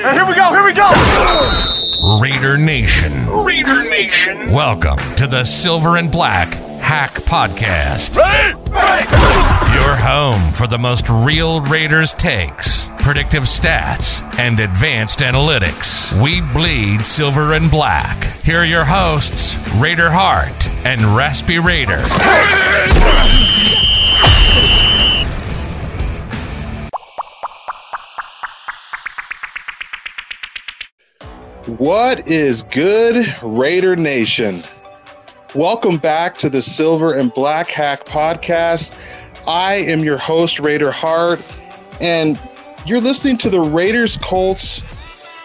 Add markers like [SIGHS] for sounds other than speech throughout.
And here we go, here we go! Raider Nation. Raider Nation. Welcome to the Silver and Black Hack Podcast. Ready? Ready! Your home for the most real Raiders takes, predictive stats, and advanced analytics. We bleed silver and black. Here are your hosts, Raider Hart and Raspy Raider. What is good, Raider Nation? Welcome back to the Silver and Black Hack Podcast. I am your host, Raider Hart, and you're listening to the Raiders Colts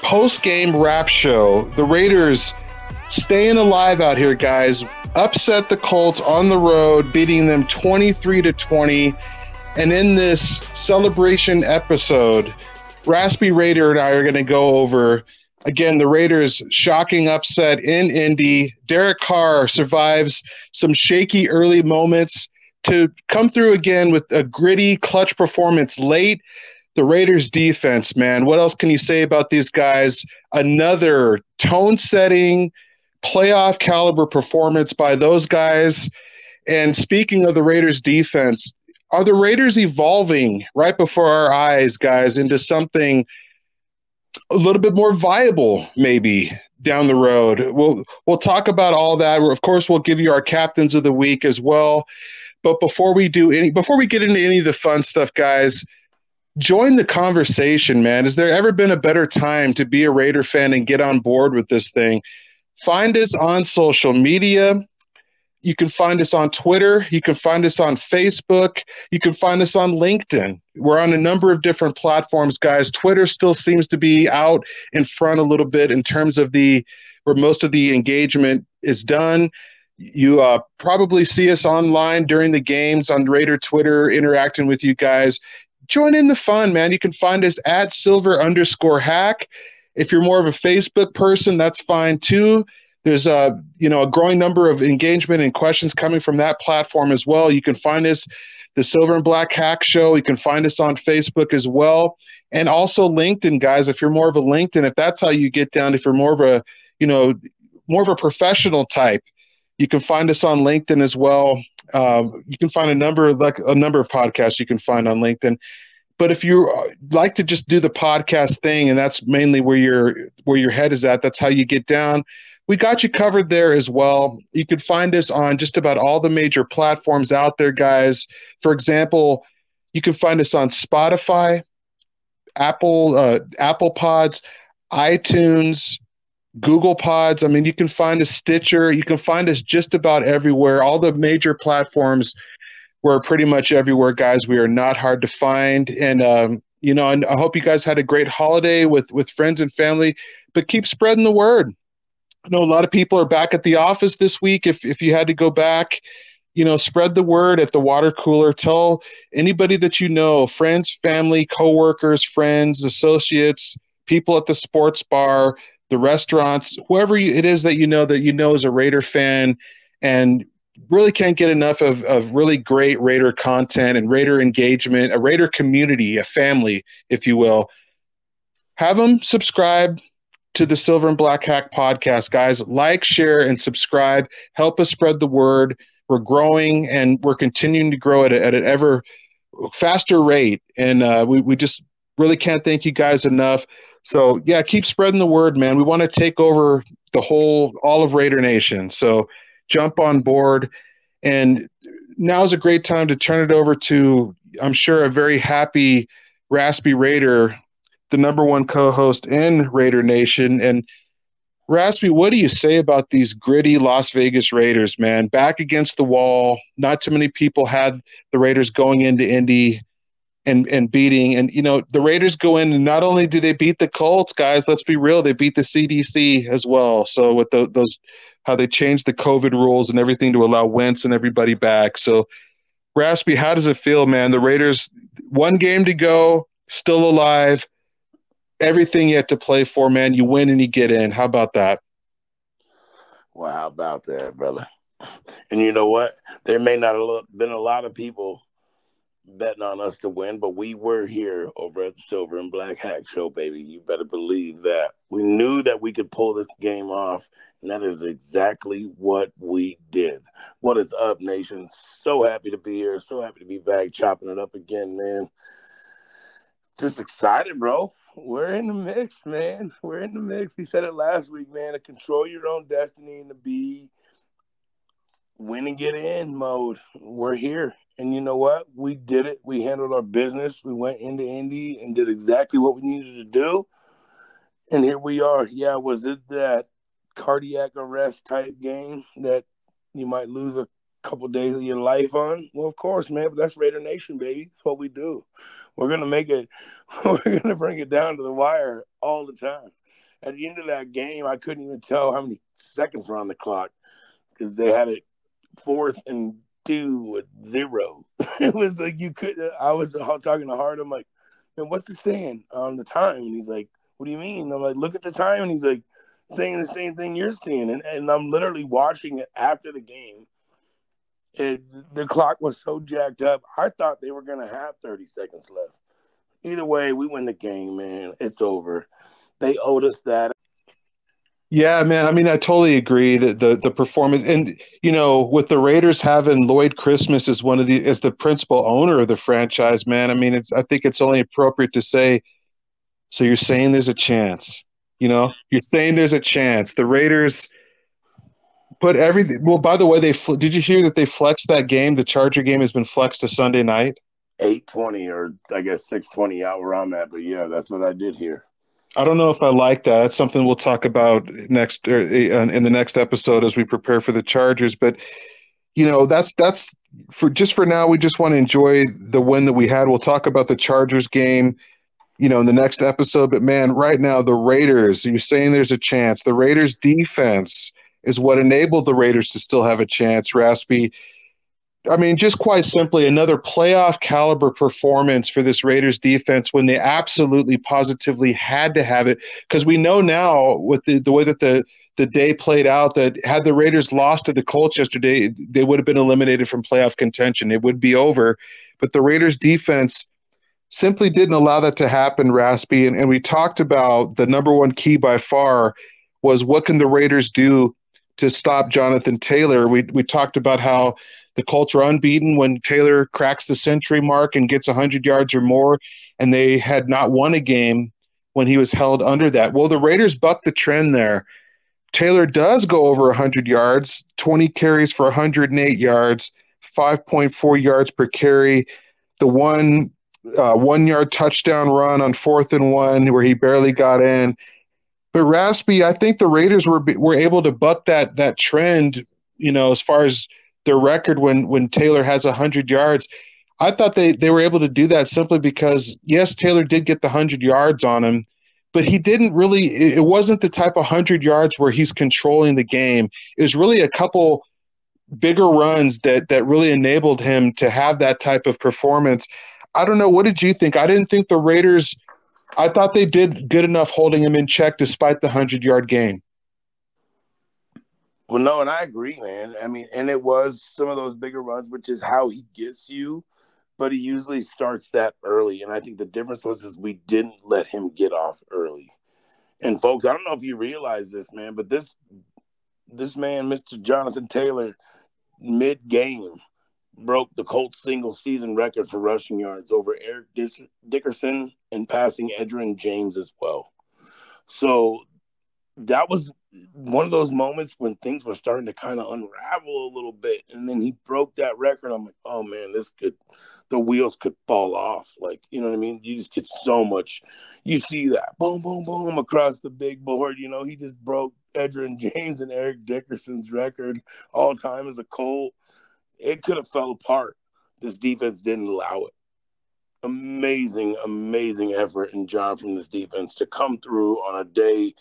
post game wrap show. The Raiders staying alive out here, guys. Upset the Colts on the road, beating them 23 to 20. And in this celebration episode, Raspy Raider and I are going to go over again the Raiders' shocking upset in Indy. Derek Carr survives some shaky early moments to come through again with a gritty clutch performance late. The Raiders defense, man, what else can you say about these guys? Another tone setting, playoff caliber performance by those guys. And speaking of the Raiders defense, are the Raiders evolving right before our eyes, guys, into something a little bit more viable, maybe down the road? We'll we'll talk about all that. Of course, we'll give you our captains of the week as well. But before we do any, before we get into any of the fun stuff, guys, join the conversation, man. Has there ever been a better time to be a Raider fan and get on board with this thing? Find us on social media. You can find us on Twitter. You can find us on Facebook. You can find us on LinkedIn. We're on a number of different platforms, guys. Twitter still seems to be out in front a little bit in terms of the where most of the engagement is done. You uh, probably see us online during the games on Raider Twitter, interacting with you guys. Join in the fun, man. You can find us at silver underscore hack. If you're more of a Facebook person, that's fine too there's a you know a growing number of engagement and questions coming from that platform as well. You can find us the Silver and Black Hack Show. You can find us on Facebook as well, and also LinkedIn, guys. If you're more of a LinkedIn, if that's how you get down, if you're more of a you know more of a professional type, you can find us on LinkedIn as well. Uh, you can find a number of like a number of podcasts you can find on LinkedIn. But if you like to just do the podcast thing, and that's mainly where your where your head is at, that's how you get down we got you covered there as well. You can find us on just about all the major platforms out there, guys. For example, you can find us on Spotify, Apple, uh, Apple Pods, iTunes, Google Pods. I mean, you can find us Stitcher. You can find us just about everywhere. All the major platforms. We're pretty much everywhere, guys. We are not hard to find, and um, you know, and I hope you guys had a great holiday with with friends and family. But keep spreading the word I know a lot of people are back at the office this week. If if you had to go back, you know, spread the word at the water cooler. Tell anybody that you know, friends, family, coworkers, friends, associates, people at the sports bar, the restaurants, whoever you, it is that you know that you know is a Raider fan and really can't get enough of, of really great Raider content and Raider engagement, a Raider community, a family, if you will. Have them subscribe, to the Silver and Black Hack podcast, guys. Like, share, and subscribe. Help us spread the word. We're growing and we're continuing to grow at, a, at an ever faster rate. And uh, we, we just really can't thank you guys enough. So, yeah, keep spreading the word, man. We want to take over the whole, all of Raider Nation. So, jump on board. And now is a great time to turn it over to, I'm sure, a very happy Raspy Raider the number one co-host in Raider Nation. And Raspy, what do you say about these gritty Las Vegas Raiders, man? Back against the wall. Not too many people had the Raiders going into Indy and and beating. And you know, the Raiders go in and not only do they beat the Colts, guys, let's be real, they beat the CDC as well. So with the, those how they changed the COVID rules and everything to allow Wentz and everybody back. So Raspy, how does it feel, man? The Raiders one game to go, still alive everything you have to play for, man. You win and you get in. How about that? Well, how about that, brother? And you know what? There may not have been a lot of people betting on us to win, but we were here over at the Silver and Black Hack Show, baby. You better believe that. We knew that we could pull this game off, and that is exactly what we did. What is up, nation? So happy to be here. So happy to be back chopping it up again, man. Just excited, bro. We're in the mix, man. We're in the mix. We said it last week, man. To control your own destiny and to be win and get in mode. We're here. And you know what? We did it. We handled our business. We went into Indy and did exactly what we needed to do. And here we are. Yeah, was it that cardiac arrest type game that you might lose a couple days of your life on? Well, of course, man, but that's Raider Nation, baby. That's what we do. We're gonna make it [LAUGHS] we're gonna bring it down to the wire all the time. At the end of that game, I couldn't even tell how many seconds were on the clock because they had it fourth and two with zero. [LAUGHS] it was like you couldn't. I was talking to Hart. I'm like, man, what's the saying on the time? And he's like, what do you mean? I'm like, look at the time. And he's like, saying the same thing you're seeing. And, and I'm literally watching it after the game. It, the clock was so jacked up. I thought they were to have 30 seconds left. Either way, we win the game, man. It's over. They owed us that. Yeah, man. I mean, I totally agree that the the performance and you know, with the Raiders having Lloyd Christmas as one of the as the principal owner of the franchise, man. I mean, it's I think it's only appropriate to say. So you're saying there's a chance, you know? You're saying there's a chance. The Raiders put everything. Well, by the way, they did you hear that they flexed that game? The Charger game has been flexed to Sunday night. Eight twenty or I guess six twenty out where I'm at, but yeah, that's what I did hear. I don't know if I like that. That's something we'll talk about next er, in the next episode as we prepare for the Chargers. But you know, that's that's for just for now. We just want to enjoy the win that we had. We'll talk about the Chargers game, you know, in the next episode. But man, right now the Raiders. You're saying there's a chance. The Raiders' defense is what enabled the Raiders to still have a chance. Raspy I mean, just quite simply, another playoff caliber performance for this Raiders defense when they absolutely positively had to have it. Because we know now, with the, the way that the, the day played out, that had the Raiders lost to the Colts yesterday, they would have been eliminated from playoff contention. It would be over. But the Raiders defense simply didn't allow that to happen, Raspy. And, and we talked about the number one key by far was what can the Raiders do to stop Jonathan Taylor? We, we talked about how the Colts are unbeaten when Taylor cracks the century mark and gets 100 yards or more, and they had not won a game when he was held under that. Well, the Raiders bucked the trend there. Taylor does go over 100 yards, 20 carries for 108 yards, 5.4 yards per carry. The one uh, one yard touchdown run on fourth and one where he barely got in. But Raspy, I think the Raiders were were able to buck that that trend. You know, as far as their record when when Taylor has 100 yards. I thought they, they were able to do that simply because, yes, Taylor did get the 100 yards on him, but he didn't really, it wasn't the type of 100 yards where he's controlling the game. It was really a couple bigger runs that, that really enabled him to have that type of performance. I don't know. What did you think? I didn't think the Raiders, I thought they did good enough holding him in check despite the 100 yard game. Well, no, and I agree, man. I mean, and it was some of those bigger runs, which is how he gets you, but he usually starts that early. And I think the difference was is we didn't let him get off early. And folks, I don't know if you realize this, man, but this this man, Mr. Jonathan Taylor, mid game broke the Colts single season record for rushing yards over Eric Dickerson and passing Edgerrin James as well. So that was one of those moments when things were starting to kind of unravel a little bit and then he broke that record i'm like oh man this could the wheels could fall off like you know what i mean you just get so much you see that boom boom boom across the big board you know he just broke Edgerrin [LAUGHS] James and Eric Dickerson's record all time as a Colt. It could have fell apart. This defense didn't allow it. Amazing, amazing effort and job from this defense to come through on a day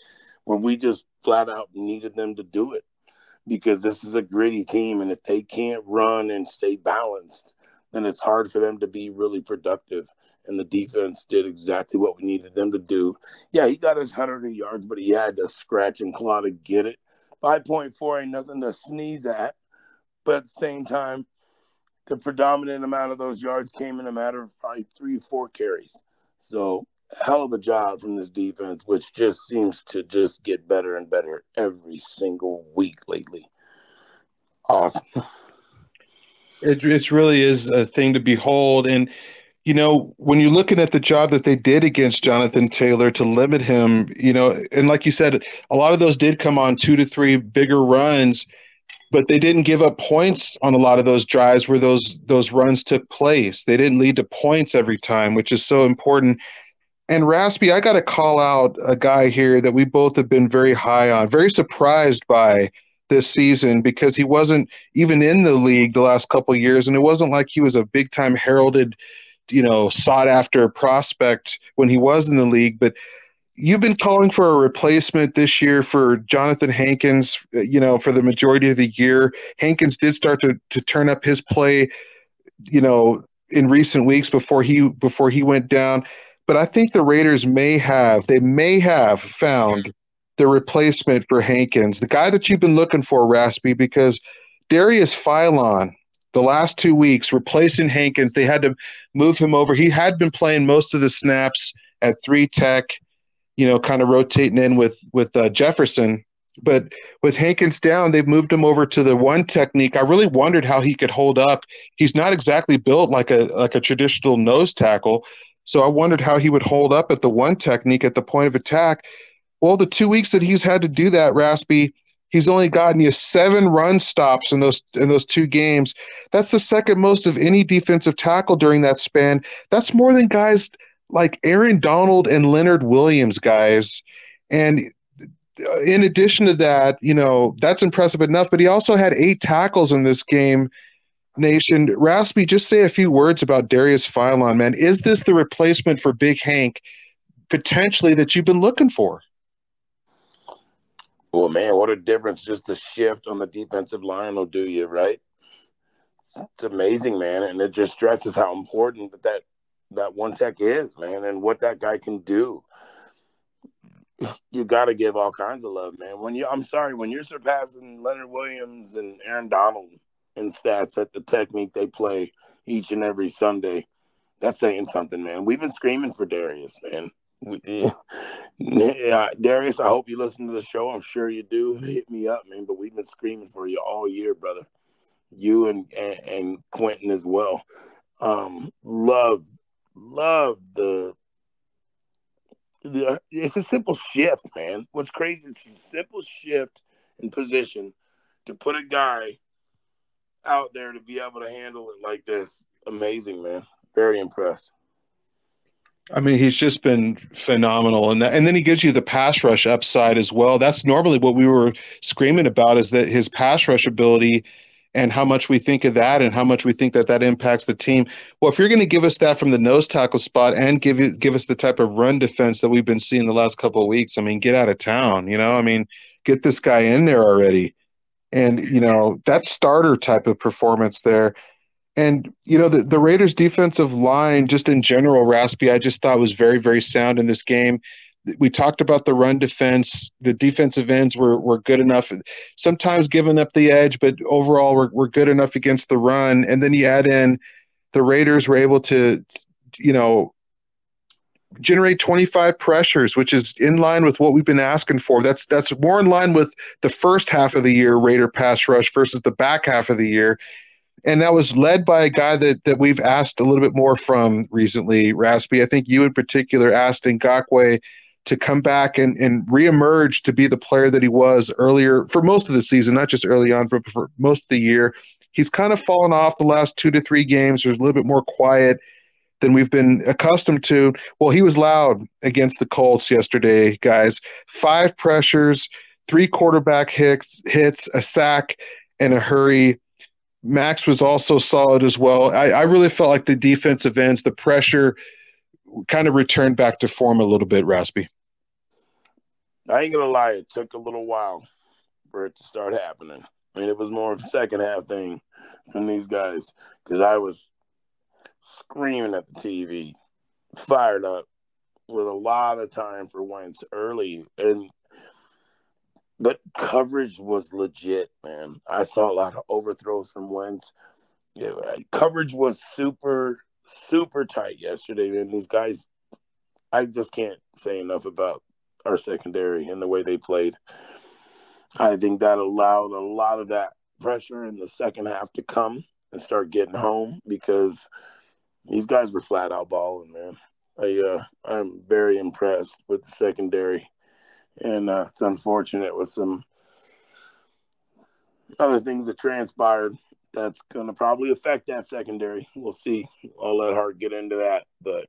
when we just flat out needed them to do it because this is a gritty team. And if they can't run and stay balanced, then it's hard for them to be really productive. And the defense did exactly what we needed them to do. Yeah, he got his 100 yards, but he had to scratch and claw to get it. 5.4 ain't nothing to sneeze at. But at the same time, the predominant amount of those yards came in a matter of probably three, four carries. So hell of a job from this defense, which just seems to just get better and better every single week lately. Awesome. It, it really is a thing to behold. And, you know, when you're looking at the job that they did against Jonathan Taylor to limit him, you know, and like you said, a lot of those did come on two to three bigger runs, but they didn't give up points on a lot of those drives where those those runs took place. They didn't lead to points every time, which is so important. And Raspy, I got to call out a guy here that we both have been very high on, very surprised by this season because he wasn't even in the league the last couple years, and it wasn't like he was a big time heralded, you know, sought after prospect when he was in the league. But you've been calling for a replacement this year for Johnathan Hankins, you know, for the majority of the year. Hankins did start to to turn up his play, you know, in recent weeks before he before he went down. But I think the Raiders may have they may have found the replacement for Hankins, the guy that you've been looking for, Raspy, because Darius Philon, the last two weeks, replacing Hankins, they had to move him over. He had been playing most of the snaps at three tech, you know, kind of rotating in with with uh, Jefferson. But with Hankins down, they've moved him over to the one technique. I really wondered how he could hold up. He's not exactly built like a like a traditional nose tackle, so I wondered how he would hold up at the one technique at the point of attack. Well, the two weeks that he's had to do that, Raspy, he's only gotten you seven run stops in those in those two games. That's the second most of any defensive tackle during that span. That's more than guys like Aaron Donald and Leonard Williams, guys. And uh, in addition to that, you know, that's impressive enough, but he also had eight tackles in this game. Nation, Raspy, just say a few words about Darius Philon, man. Is this the replacement for Big Hank potentially that you've been looking for? Well, man, what a difference just a shift on the defensive line will do you, right? It's amazing, man, and it just stresses how important that that, that one tech is, man, and what that guy can do. You got to give all kinds of love, man. When you, I'm sorry, when you're surpassing Leonard Williams and Aaron Donald in stats at the technique they play each and every Sunday, that's saying something, man. We've been screaming for Darius, man yeah, [LAUGHS] Darius, I hope you listen to the show. I'm sure you do. Hit me up, man. But we've been screaming for you all year, brother. You and and, and Quinton as well. Um, love, love the the. It's a simple shift, man. What's crazy? It's a simple shift in position to put a guy out there to be able to handle it like this. Amazing, man. Very impressed. I mean, he's just been phenomenal, and that, and then he gives you the pass rush upside as well. That's normally what we were screaming about is that his pass rush ability, and how much we think of that, and how much we think that that impacts the team. Well, if you're going to give us that from the nose tackle spot, and give you give us the type of run defense that we've been seeing the last couple of weeks, I mean, get out of town. You know, I mean, get this guy in there already, and you know that starter type of performance there and you know the, the Raiders defensive line just in general, Raspy, I just thought was very, very sound in this game. We talked about the run defense. The defensive ends were, were good enough, sometimes giving up the edge, but overall we're, we're good enough against the run. And then you add in the Raiders were able to, you know, generate 25 pressures, which is in line with what we've been asking for. That's that's more in line with the first half of the year Raider pass rush versus the back half of the year and that was led by a guy that that we've asked a little bit more from recently, Raspy. I think you in particular asked Ngakoue to come back and, and reemerge to be the player that he was earlier for most of the season, not just early on, but for most of the year. He's kind of fallen off the last two to three games. There's a little bit more quiet than we've been accustomed to. Well, he was loud against the Colts yesterday, guys. Five pressures, three quarterback hits, hits, a sack, and a hurry. Max was also solid as well. I, I really felt like the defensive ends, the pressure kind of returned back to form a little bit, Raspy. I ain't gonna lie, it took a little while for it to start happening. I mean, it was more of a second half thing from these guys because I was screaming at the TV, fired up with a lot of time for Wentz early, and but coverage was legit, man. I saw a lot of overthrows from Wentz. Yeah, coverage was super super tight yesterday, man. These guys, I just can't say enough about our secondary and the way they played. I think that allowed a lot of that pressure in the second half to come and start getting home because these guys were flat out balling, man. I uh, I'm very impressed with the secondary, and uh, it's unfortunate with some other things that transpired. That's going to probably affect that secondary. [LAUGHS] We'll see. I'll let Hart get into that, but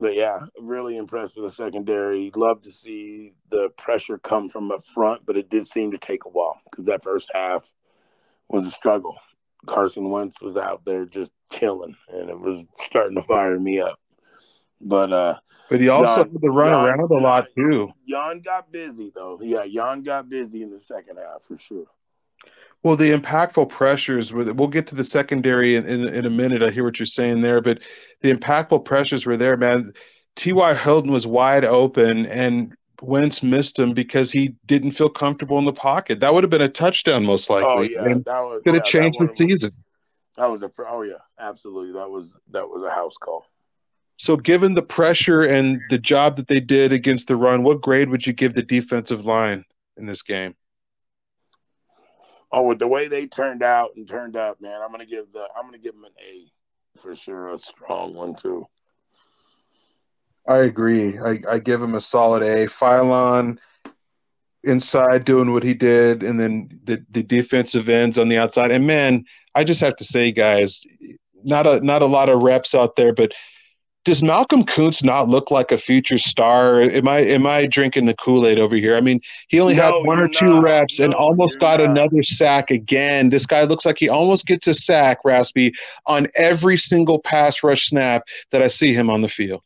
but yeah, really impressed with the secondary. Love to see the pressure come from up front, but it did seem to take a while because that first half was a struggle. Carson Wentz was out there just chilling, and it was starting to fire me up. But uh, but he also Jan, had to run Jan, around a lot too. Jan got busy though. Yeah, Jan got busy in the second half for sure. Well, the impactful pressures. We'll get to the secondary in, in, in a minute. I hear what you're saying there, but the impactful pressures were there, man. T.Y. Hilton was wide open, and Wentz missed him because he didn't feel comfortable in the pocket. That would have been a touchdown, most oh, likely. Oh yeah, and that was could have yeah, changed the season. That was a oh yeah, absolutely. That was that was a house call. So, given the pressure and the job that they did against the run, what grade would you give the defensive line in this game? Oh, with the way they turned out and turned up, man, I'm gonna give the I'm gonna give them an A for sure, a strong one too. I agree. I, I give him a solid A. Philon inside doing what he did, and then the, the defensive ends on the outside. And man, I just have to say, guys, not a not a lot of reps out there, but does Malcolm Koonce not look like a future star? Am I am I drinking the Kool Aid over here? I mean, he only no, had one or two reps no, and almost got not. another sack again. This guy looks like he almost gets a sack, Raspy, on every single pass rush snap that I see him on the field.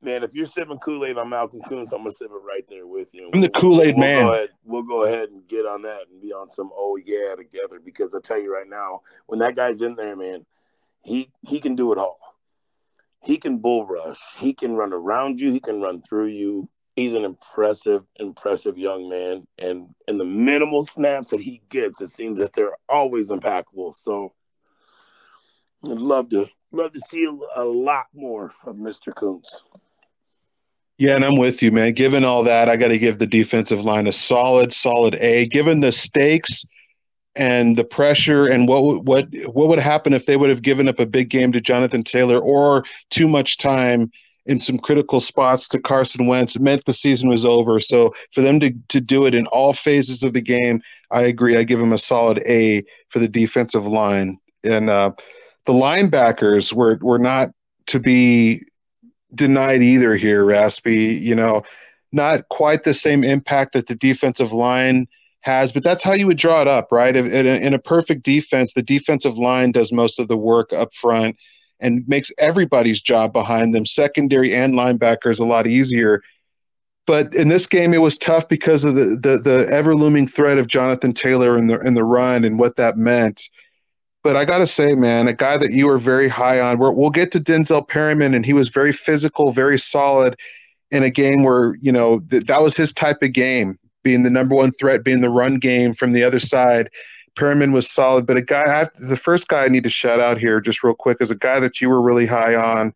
Man, if you're sipping Kool Aid on Malcolm Koonce, I'm gonna sip it right there with you. I'm the Kool Aid we'll, man. Go ahead, we'll go ahead and get on that and be on some oh yeah together because I tell you right now, when that guy's in there, man, he he can do it all he can bull rush. He can run around you. He can run through you. He's an impressive, impressive young man. And in the minimal snaps that he gets, it seems that they're always impactful. So I'd love to love to see a, lot more of Mr. Koonce. Yeah, and I'm with you, man. Given all that, I got to give the defensive line a solid, solid A. Given the stakes and the pressure and what what what would happen if they would have given up a big game to Jonathan Taylor or too much time in some critical spots to Carson Wentz. It meant the season was over. So for them to to do it in all phases of the game, I agree. I give them a solid A for the defensive line. And uh, the linebackers were were not to be denied either here, Raspy. You know, not quite the same impact that the defensive line has, but that's how you would draw it up, right? In a, in a perfect defense, the defensive line does most of the work up front and makes everybody's job behind them, secondary and linebackers, a lot easier. But in this game, it was tough because of the the, the ever looming threat of Jonathan Taylor in the in the run and what that meant. But I got to say, man, a guy that you were very high on. we will get to Denzel Perryman, and he was very physical, very solid in a game where you know th- that was his type of game being the number one threat, being the run game from the other side. Perryman was solid, but a guy, have, the first guy I need to shout out here just real quick is a guy that you were really high on,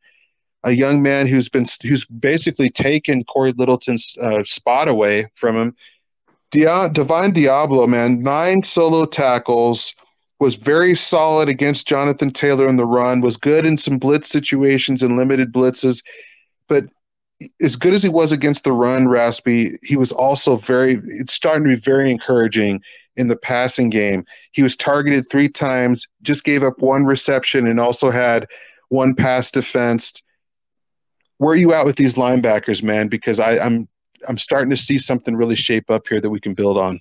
a young man who's been who's basically taken Cory Littleton's uh, spot away from him. Divine Deablo, man, nine solo tackles, was very solid against Jonathan Taylor in the run, was good in some blitz situations and limited blitzes, but as good as he was against the run, Raspy, he was also very. It's starting to be very encouraging in the passing game. He was targeted three times, just gave up one reception, and also had one pass defensed. Where are you at with these linebackers, man? Because I, I'm I'm starting to see something really shape up here that we can build on.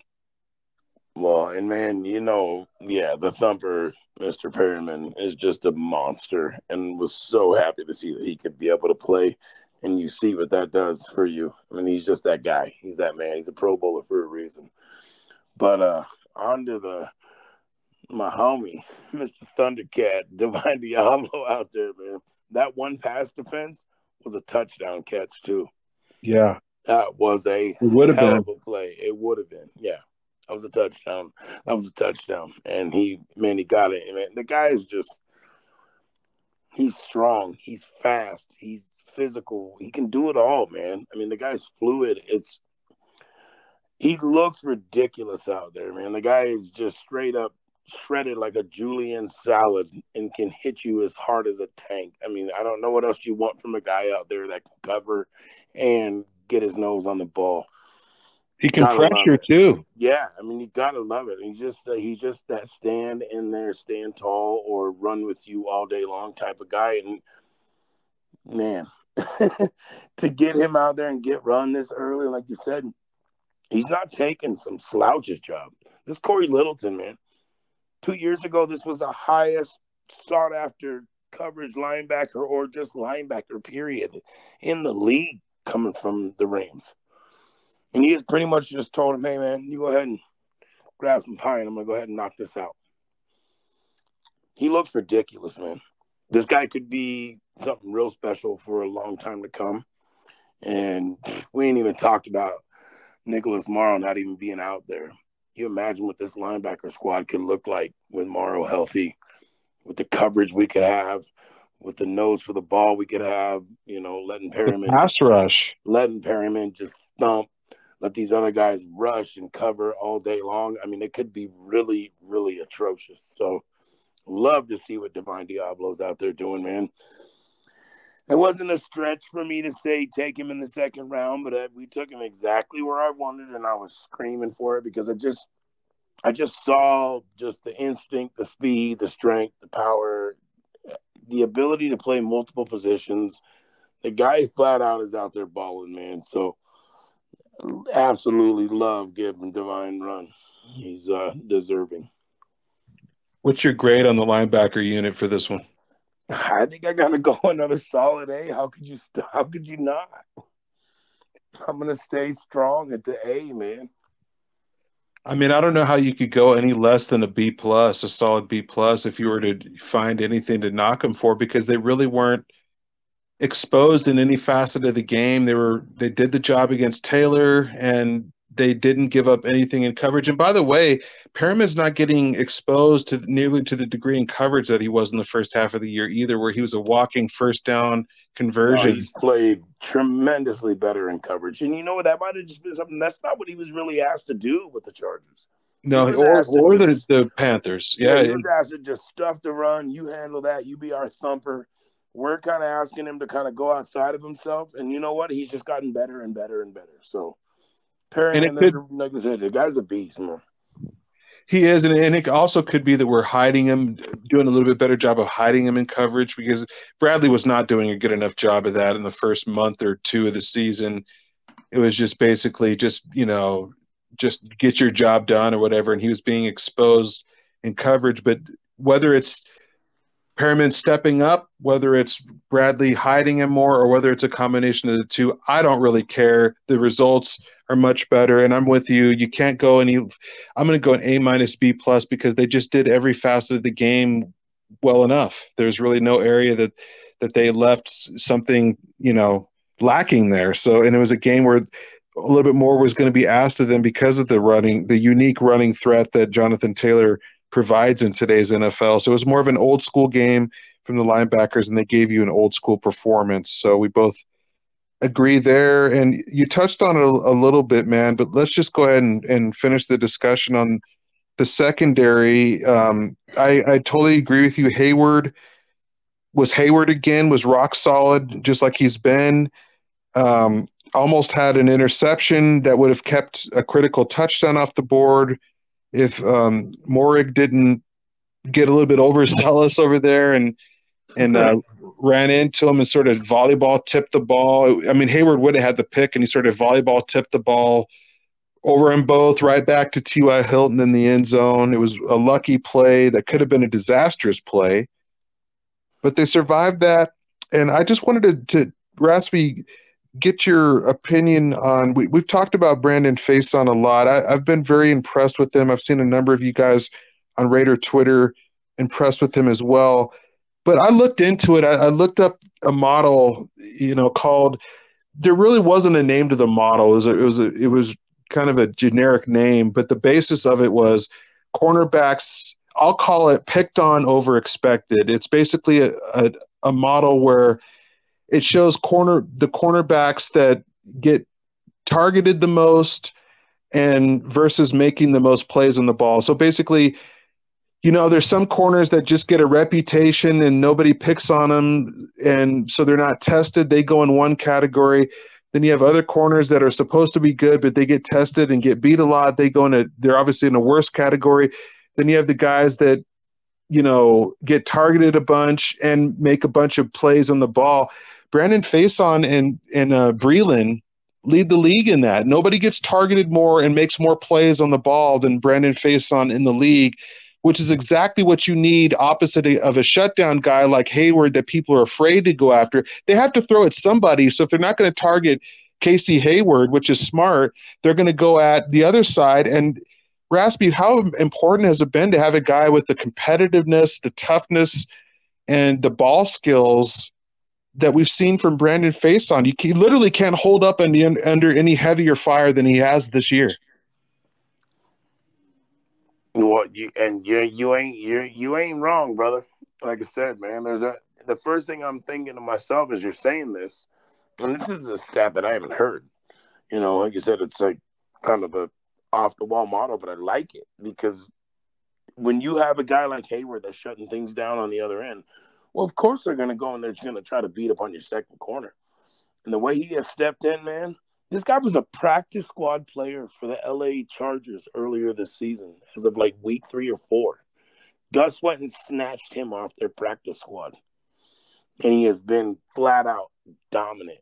Well, and man, you know, yeah, the thumper, Mr. Perryman, is just a monster, and was so happy to see that he could be able to play and you see what that does for you. I mean, he's just that guy. He's that man. He's a Pro Bowler for a reason. But uh on to the my homie, [LAUGHS] Mr. Thundercat, [LAUGHS] Divine Deablo out there, man. That one pass defense was a touchdown catch too. Yeah. That was a it would have been a play. It would have been, yeah. That was a touchdown. That was a touchdown. And he, man, he got it. Man, the guy is just, he's strong. He's fast. He's physical. He can do it all, man. I mean, the guy's fluid. It's, he looks ridiculous out there, man. The guy is just straight up shredded like a julienne salad and can hit you as hard as a tank. I mean, I don't know what else you want from a guy out there that can cover and get his nose on the ball. He can Gotta pressure too. Yeah, I mean, you gotta love it. He's just uh, he's just that stand in there, stand tall, or run with you all day long type of guy. And man, [LAUGHS] to get him out there and get run this early, like you said, he's not taking some slouches job. This Cory Littleton, man. Two years ago, this was the highest sought after coverage linebacker or just linebacker period in the league coming from the Rams. And he has pretty much just told him, hey man, you go ahead and grab some pie and I'm gonna go ahead and knock this out. He looks ridiculous, man. This guy could be something real special for a long time to come. And we ain't even talked about Nicholas Morrow not even being out there. You imagine what this linebacker squad could look like with Morrow healthy, with the coverage we could have, with the nose for the ball we could have, you know, letting The Perryman pass rush. letting Perryman just thump, let these other guys rush and cover all day long. I mean, it could be really, really atrocious. So, love to see what Divine Deablo's out there doing, man. It wasn't a stretch for me to say take him in the second round, but uh, we took him exactly where I wanted, and I was screaming for it because I just, I just saw just the instinct, the speed, the strength, the power, the ability to play multiple positions. The guy flat out is out there balling, man. So absolutely love giving Divine run. He's uh deserving. What's your grade on the linebacker unit for this one? I think I gotta [LAUGHS] go another solid A. How could you st- how could you not? I'm gonna stay strong at the A, man. I mean, I don't know how you could go any less than a B plus, a solid B plus, if you were to find anything to knock them for, because they really weren't exposed in any facet of the game. They were they did the job against Taylor, and they didn't give up anything in coverage. And by the way, Perryman's not getting exposed to nearly to the degree in coverage that he was in the first half of the year either, where he was a walking first down conversion. he's played tremendously better in coverage, and you know what? That might have just been something. That's not what he was really asked to do with the Chargers. no, or, or the, just- the Panthers. Yeah, Yeah, he was asked to just stuff the run. You handle that. You be our thumper. We're kind of asking him to kind of go outside of himself, and you know what? He's just gotten better and better and better. So, Perry, And it could- like I said, the guy's a beast, man. He is, and, and it also could be that we're hiding him, doing a little bit better job of hiding him in coverage because Bradley was not doing a good enough job of that in the first month or two of the season. It was just basically just you know just get your job done or whatever, and he was being exposed in coverage. But whether it's Perryman stepping up, whether it's Bradley hiding him more, or whether it's a combination of the two, I don't really care. The results are much better, and I'm with you. You can't go any. I'm going to go an A minus B plus because they just did every facet of the game well enough. There's really no area that that they left something you know lacking there. So, and it was a game where a little bit more was going to be asked of them because of the running, the unique running threat that Jonathan Taylor provides in today's NFL. So it was more of an old school game from the linebackers, and they gave you an old school performance. So we both agree there. And you touched on it a, a little bit, man, but let's just go ahead and, and finish the discussion on the secondary. Um, I, I totally agree with you. Hayward was Hayward again, was rock solid, just like he's been. Um, almost had an interception that would have kept a critical touchdown off the board if um, Moehrig didn't get a little bit overzealous over there and and uh, ran into him and sort of volleyball tipped the ball. I mean, Hayward would have had the pick, and he sort of volleyball tipped the ball over them both right back to T.Y. Hilton in the end zone. It was a lucky play that could have been a disastrous play, but they survived that. And I just wanted to, to Raspy, get your opinion on. We, we've talked about Brandon Facyson a lot. I, I've been very impressed with him. I've seen a number of you guys on Raider Twitter impressed with him as well. But I looked into it. I, I looked up a model, you know, called. There really wasn't a name to the model. It was a, it was a, it was kind of a generic name, but the basis of it was cornerbacks. I'll call it picked on over expected. It's basically a, a, a model where it shows corner the cornerbacks that get targeted the most and versus making the most plays on the ball. So basically, you know, there's some corners that just get a reputation and nobody picks on them, and so they're not tested. They go in one category. Then you have other corners that are supposed to be good, but they get tested and get beat a lot. They go into they're obviously in the worst category. Then you have the guys that you know get targeted a bunch and make a bunch of plays on the ball. Brandon Facyson and and uh, Breeland lead the league in that. Nobody gets targeted more and makes more plays on the ball than Brandon Facyson in the league, which is exactly what you need opposite of a shutdown guy like Hayward that people are afraid to go after. They have to throw at somebody. So if they're not going to target Casey Hayward, which is smart, they're going to go at the other side. And Raspy, how important has it been to have a guy with the competitiveness, the toughness, and the ball skills that we've seen from Brandon Facyson. You, he literally can't hold up under any heavier fire than he has this year. Well, you and you you ain't you you ain't wrong, brother. Like I said, man, there's a the first thing I'm thinking to myself as you're saying this, and this is a stat that I haven't heard. You know, like you said, it's like kind of a off the wall model, but I like it because when you have a guy like Hayward that's shutting things down on the other end, well, of course they're going to go and they're going to try to beat up on your second corner. And the way he has stepped in, man, this guy was a practice squad player for the LA Chargers earlier this season, as of like week three or four. Gus went and snatched him off their practice squad. And he has been flat out dominant.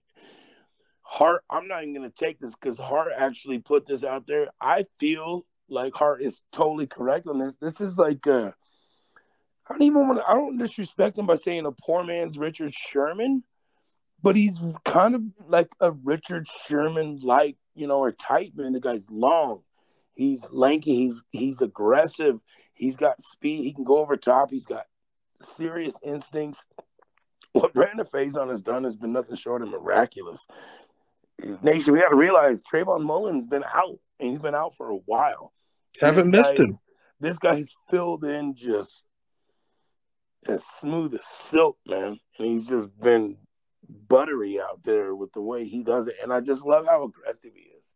Hart, I'm not even going to take this because Hart actually put this out there. I feel like Hart is totally correct on this. This is like a I don't even want to, I don't disrespect him by saying a poor man's Richard Sherman, but he's kind of like a Richard Sherman like, you know, or type man. The guy's long. He's lanky. He's he's aggressive. He's got speed. He can go over top. He's got serious instincts. What Brandon Facyson has done has been nothing short of miraculous. Nation, we got to realize Trayvon Mullen's been out, and he's been out for a while. Haven't missed him. This guy's filled in just as smooth as silk, man. And he's just been buttery out there with the way he does it. And I just love how aggressive he is.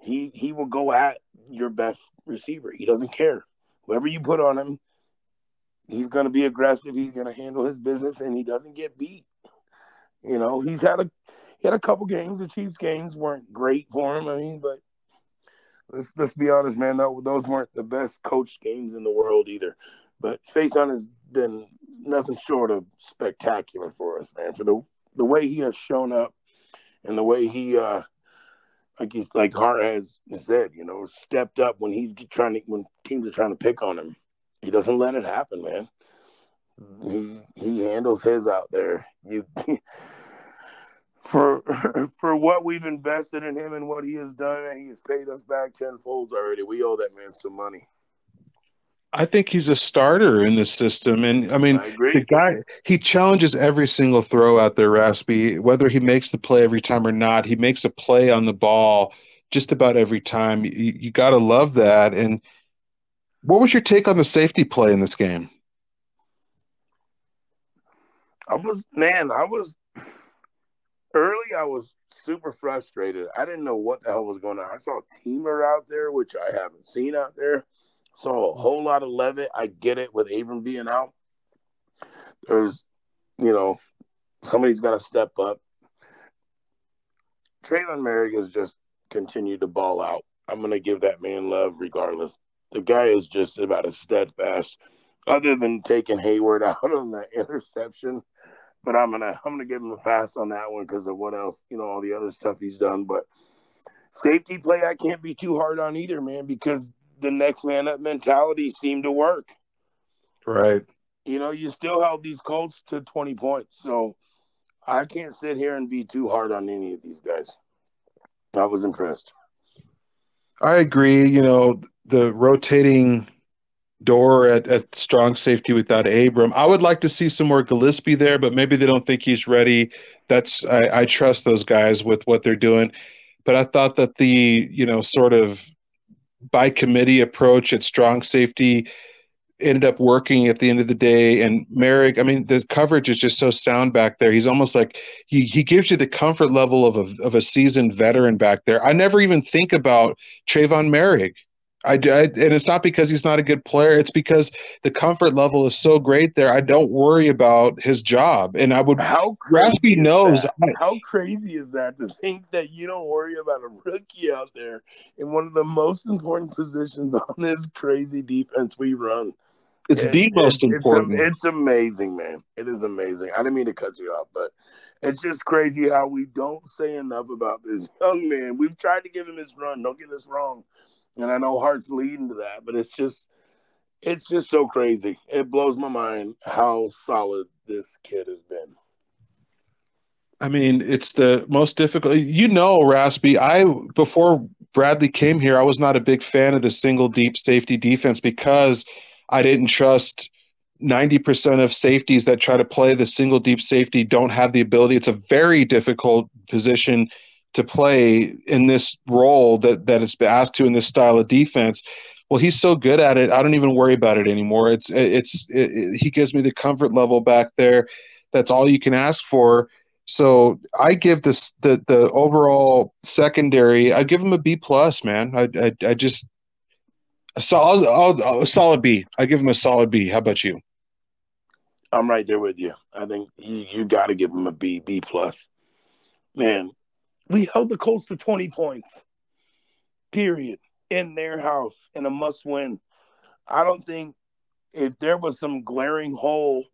He he will go at your best receiver. He doesn't care. Whoever you put on him, he's gonna be aggressive. He's gonna handle his business and he doesn't get beat. You know, he's had a he had a couple games. The Chiefs games weren't great for him. I mean, but let's let's be honest, man. those weren't the best coached games in the world either. But Facyson has been nothing short of spectacular for us, man. For the the way he has shown up and the way he uh like he's like Hart has said, you know, stepped up when he's trying to when teams are trying to pick on him. He doesn't let it happen, man. He he handles his out there. You [LAUGHS] for [LAUGHS] for what we've invested in him and what he has done, and he has paid us back tenfold already. We owe that man some money. I think he's a starter in this system, and I mean, I the guy he challenges every single throw out there, Raspy. Whether he makes the play every time or not, he makes a play on the ball just about every time. You, you got to love that. And what was your take on the safety play in this game? I was man, I was early. I was super frustrated. I didn't know what the hell was going on. I saw a Teamer out there, which I haven't seen out there. So a mm-hmm. whole lot of Leavitt. I get it with Abram being out. There's, you know, somebody's got to step up. Tre'von Moehrig has just continued to ball out. I'm going to give that man love regardless. The guy is just about as steadfast, other than taking Hayward [LAUGHS] out on that interception. But I'm gonna I'm gonna give him a pass on that one because of what else, you know, all the other stuff he's done. But safety play, I can't be too hard on either, man, because the next man up mentality seemed to work. Right. You know, you still held these Colts to 20 points. So I can't sit here and be too hard on any of these guys. I was impressed. I agree. You know, the rotating door at, at strong safety without Abram. I would like to see some more Gillespie there, but maybe they don't think he's ready. That's I, I trust those guys with what they're doing. but I thought that the you know sort of by committee approach at strong safety ended up working at the end of the day. And Moehrig, I mean, the coverage is just so sound back there. He's almost like he, he gives you the comfort level of a, of a seasoned veteran back there. I never even think about Tre'von Moehrig. I, I, and it's not because he's not a good player. It's because the comfort level is so great there. I don't worry about his job, and I would. How Raspy knows. I, how crazy is that to think that you don't worry about a rookie out there in one of the most important positions on this crazy defense we run? It's it, the most important. It's, it's amazing, man. It is amazing. I didn't mean to cut you off, but it's just crazy how we don't say enough about this [LAUGHS] young man. We've tried to give him his run. Don't get us wrong and I know Hart's leading to that, but it's just it's just so crazy. It blows my mind how solid this kid has been. I mean, it's the most difficult. You know, Raspy, I before Bradley came here, I was not a big fan of the single deep safety defense because I didn't trust 90% of safeties that try to play the single deep safety don't have the ability. It's a very difficult position to play in this role that that it's been asked to in this style of defense. Well, he's so good at it. I don't even worry about it anymore. It's it's it, it, he gives me the comfort level back there. That's all you can ask for. So I give this the the overall secondary. I give him a B plus, man. I I, I just a solid a solid B. I give him a solid B. How about you? I'm right there with you. I think you, you got to give him a B B plus. Man, we held the Colts to 20 points, period, in their house in a must win. I don't think if there was some glaring hole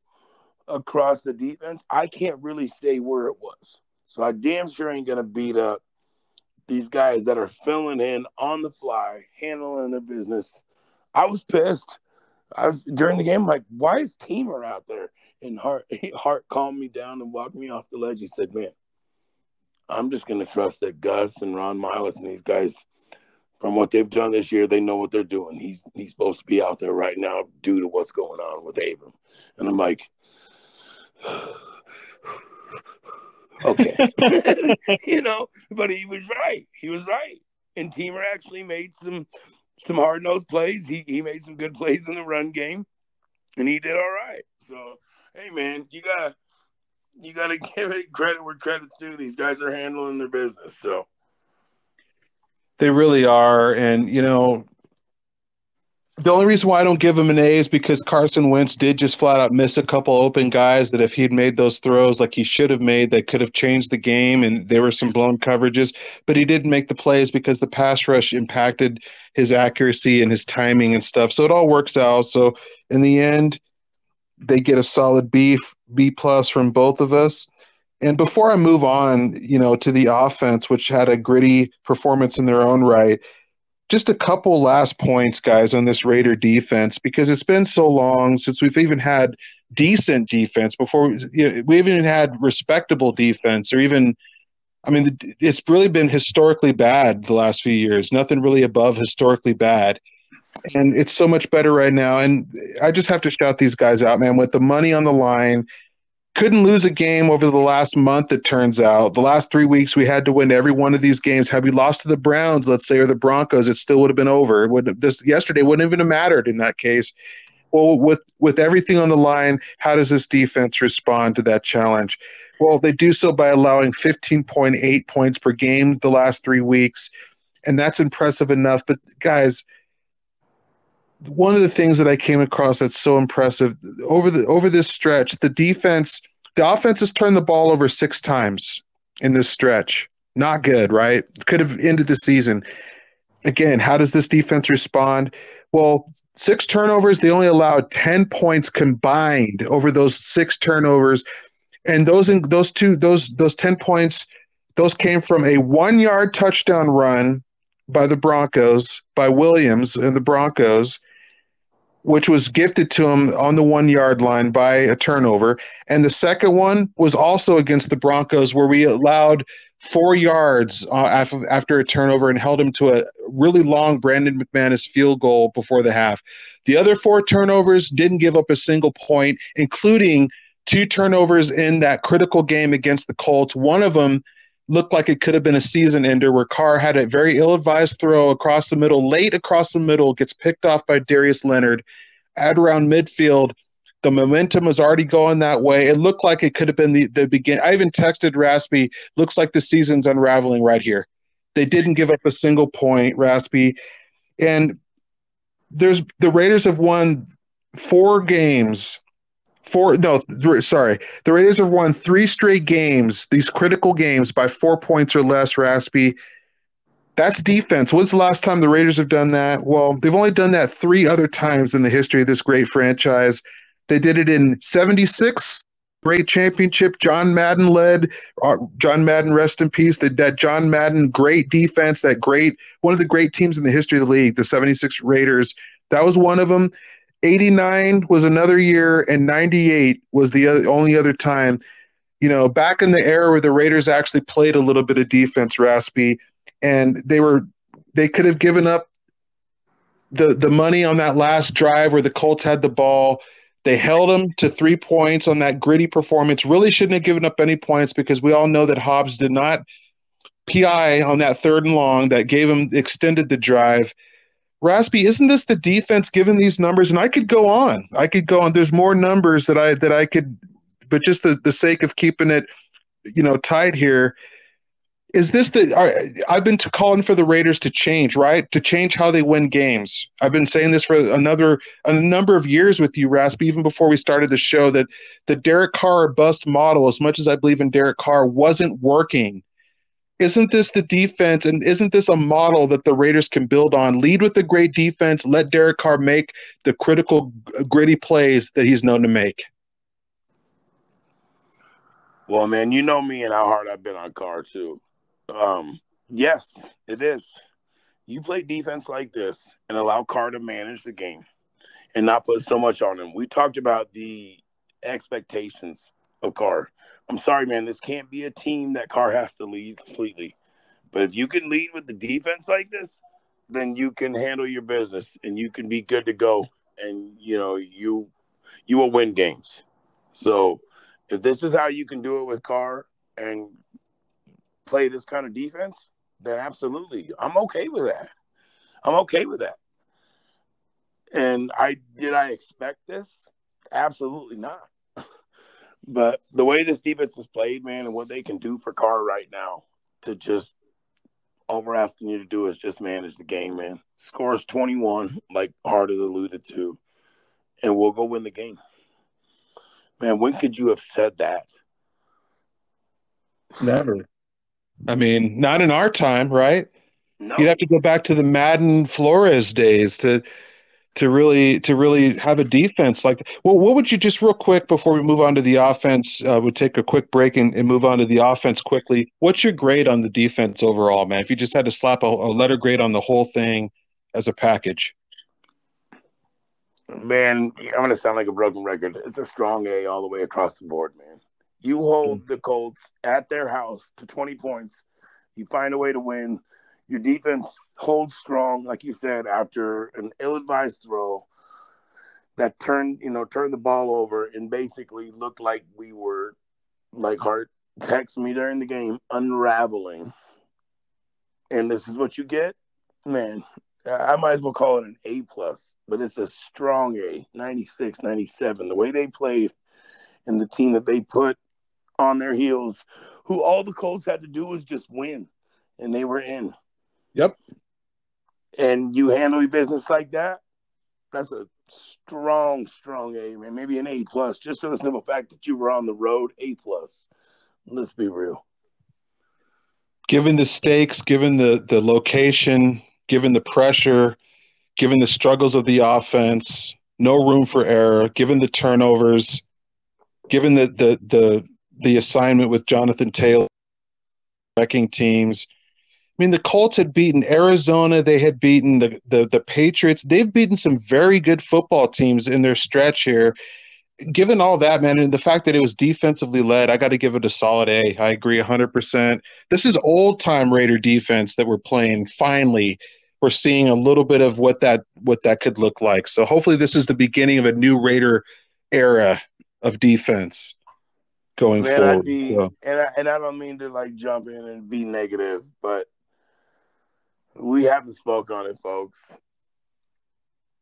across the defense, I can't really say where it was. So I damn sure ain't going to beat up these guys that are filling in on the fly, handling their business. I was pissed. I was, during the game, I'm like, why is Teamer out there? And Hart, [LAUGHS] Hart calmed me down and walked me off the ledge. He said, man, I'm just going to trust that Gus and Ron Milus and these guys, from what they've done this year, they know what they're doing. He's he's supposed to be out there right now due to what's going on with Abram. And I'm like, [SIGHS] okay, [LAUGHS] [LAUGHS] you know. But he was right. He was right. And Teamer actually made some some hard nosed plays. He he made some good plays in the run game, and he did all right. So hey, man, you got you got to [LAUGHS] give it credit where credit's due. These guys are handling their business. So they really are. And, you know, the only reason why I don't give him an A is because Carson Wentz did just flat out miss a couple open guys that if he'd made those throws like he should have made, that could have changed the game. And there were some blown coverages, but he didn't make the plays because the pass rush impacted his accuracy and his timing and stuff. So it all works out. So in the end, they get a solid B B plus from both of us. And before I move on, you know, to the offense, which had a gritty performance in their own right, just a couple last points, guys, on this Raider defense because it's been so long since we've even had decent defense before we, you know, we even had respectable defense or even I mean, it's really been historically bad the last few years. Nothing really above historically bad and it's so much better right now. And I just have to shout these guys out, man. With the money on the line, couldn't lose a game over the last month. It turns out the last three weeks we had to win every one of these games. Had we lost to the Browns, let's say, or the Broncos, it still would have been over. It would this yesterday wouldn't even have mattered in that case. Well, with with everything on the line, how does this defense respond to that challenge? Well, they do so by allowing 15.8 points per game the last three weeks, and that's impressive enough. But guys, one of the things that I came across that's so impressive over the over this stretch, the defense, the offense has turned the ball over six times in this stretch. Not good, right? Could have ended the season. Again, how does this defense respond? Well, six turnovers, they only allowed 10 points combined over those six turnovers. And those in those two, those those 10 points, those came from a one yard touchdown run by the Broncos, by Williams and the Broncos, which was gifted to him on the one yard line by a turnover. And the second one was also against the Broncos, where we allowed four yards uh, after, after a turnover and held him to a really long Brandon McManus field goal before the half. The other four turnovers didn't give up a single point, including two turnovers in that critical game against the Colts. One of them looked like it could have been a season ender where Carr had a very ill advised throw across the middle, late across the middle, gets picked off by Darius Leonard. At around midfield, the momentum was already going that way. It looked like it could have been the, the begin. I even texted Raspy, looks like the season's unraveling right here. They didn't give up a single point, Raspy. And there's the Raiders have won four games four no sorry. The raiders have won three straight games these critical games by four points or less raspy. That's defense. When's the last time the raiders have done that? Well they've only done that three other times in the history of this great franchise. They did it in 76 great championship. John madden led uh, john madden rest in peace. That, that john madden great defense that great one of the great teams in the history of the league the 76 raiders. That was one of them 89 was another year, and 98 was the only other time. You know, back in the era where the Raiders actually played a little bit of defense, Raspy, and they were they could have given up the the money on that last drive where the Colts had the ball. They held them to three points on that gritty performance. Really shouldn't have given up any points because we all know that Hobbs did not PI on that third and long that gave him extended the drive. Raspy, isn't this the defense given these numbers? And I could go on. I could go on. There's more numbers that I that I could, but just the, the sake of keeping it, you know, tight here. Is this the? Are, I've been calling for the Raiders to change, right? To change how they win games. I've been saying this for another a number of years with you, Raspy. Even before we started the show, that the Derek Carr bust model, as much as I believe in Derek Carr, wasn't working isn't this the defense and isn't this a model that the Raiders can build on? Lead with a great defense, let Derek Carr make the critical, gritty plays that he's known to make. Well, man, you know me and how hard I've been on Carr too. Um, yes, it is. You play defense like this and allow Carr to manage the game and not put so much on him. We talked about the expectations of Carr. I'm sorry, man. This can't be a team that Carr has to lead completely. But if you can lead with the defense like this, then you can handle your business and you can be good to go. And you know you you will win games. So if this is how you can do it with Carr and play this kind of defense, then absolutely, I'm okay with that. I'm okay with that. And I did I expect this? Absolutely not. But the way this defense is played, man, and what they can do for Carr right now, to just all we're asking you to do is just manage the game, man. Scores 21, like Hart has alluded to, and we'll go win the game. Man, when could you have said that? Never. I mean, not in our time, right? No. You'd have to go back to the Madden Flores days to to really to really have a defense like well what would you just real quick before we move on to the offense uh, we'll take a quick break and, and, move on to the offense quickly. What's your grade on the defense overall man? If you just had to slap a, a letter grade on the whole thing as a package. Man i'm gonna sound like a broken record. It's a strong a all the way across the board man. You hold mm-hmm. the colts at their house to 20 points. You find a way to win your defense holds strong, like you said, after an ill-advised throw that turned, you know, turned the ball over and basically looked like we were, like Hart texted me during the game, unraveling. And this is what you get, man. I might as well call it an A plus, but it's a strong A, 96, 97. The way they played and the team that they put on their heels, who all the Colts had to do was just win, and they were in. Yep. And you handle your business like that, that's a strong, strong A, man. Maybe an A plus, just for the simple fact that you were on the road. A plus. Let's be real. Given the stakes, given the the location, given the pressure, given the struggles of the offense, no room for error, given the turnovers, given the the the the assignment with Jonathan Taylor, wrecking teams, I mean, the Colts had beaten Arizona. They had beaten the, the, the Patriots. They've beaten some very good football teams in their stretch here. Given all that, man, and the fact that it was defensively led, I got to give it a solid A. I agree 100%. This is old time Raider defense that we're playing. Finally, we're seeing a little bit of what that what that could look like. So hopefully, this is the beginning of a new Raider era of defense. going forward. Be, So, and I, and I don't mean to like jump in and be negative, but we haven't spoke on it, folks.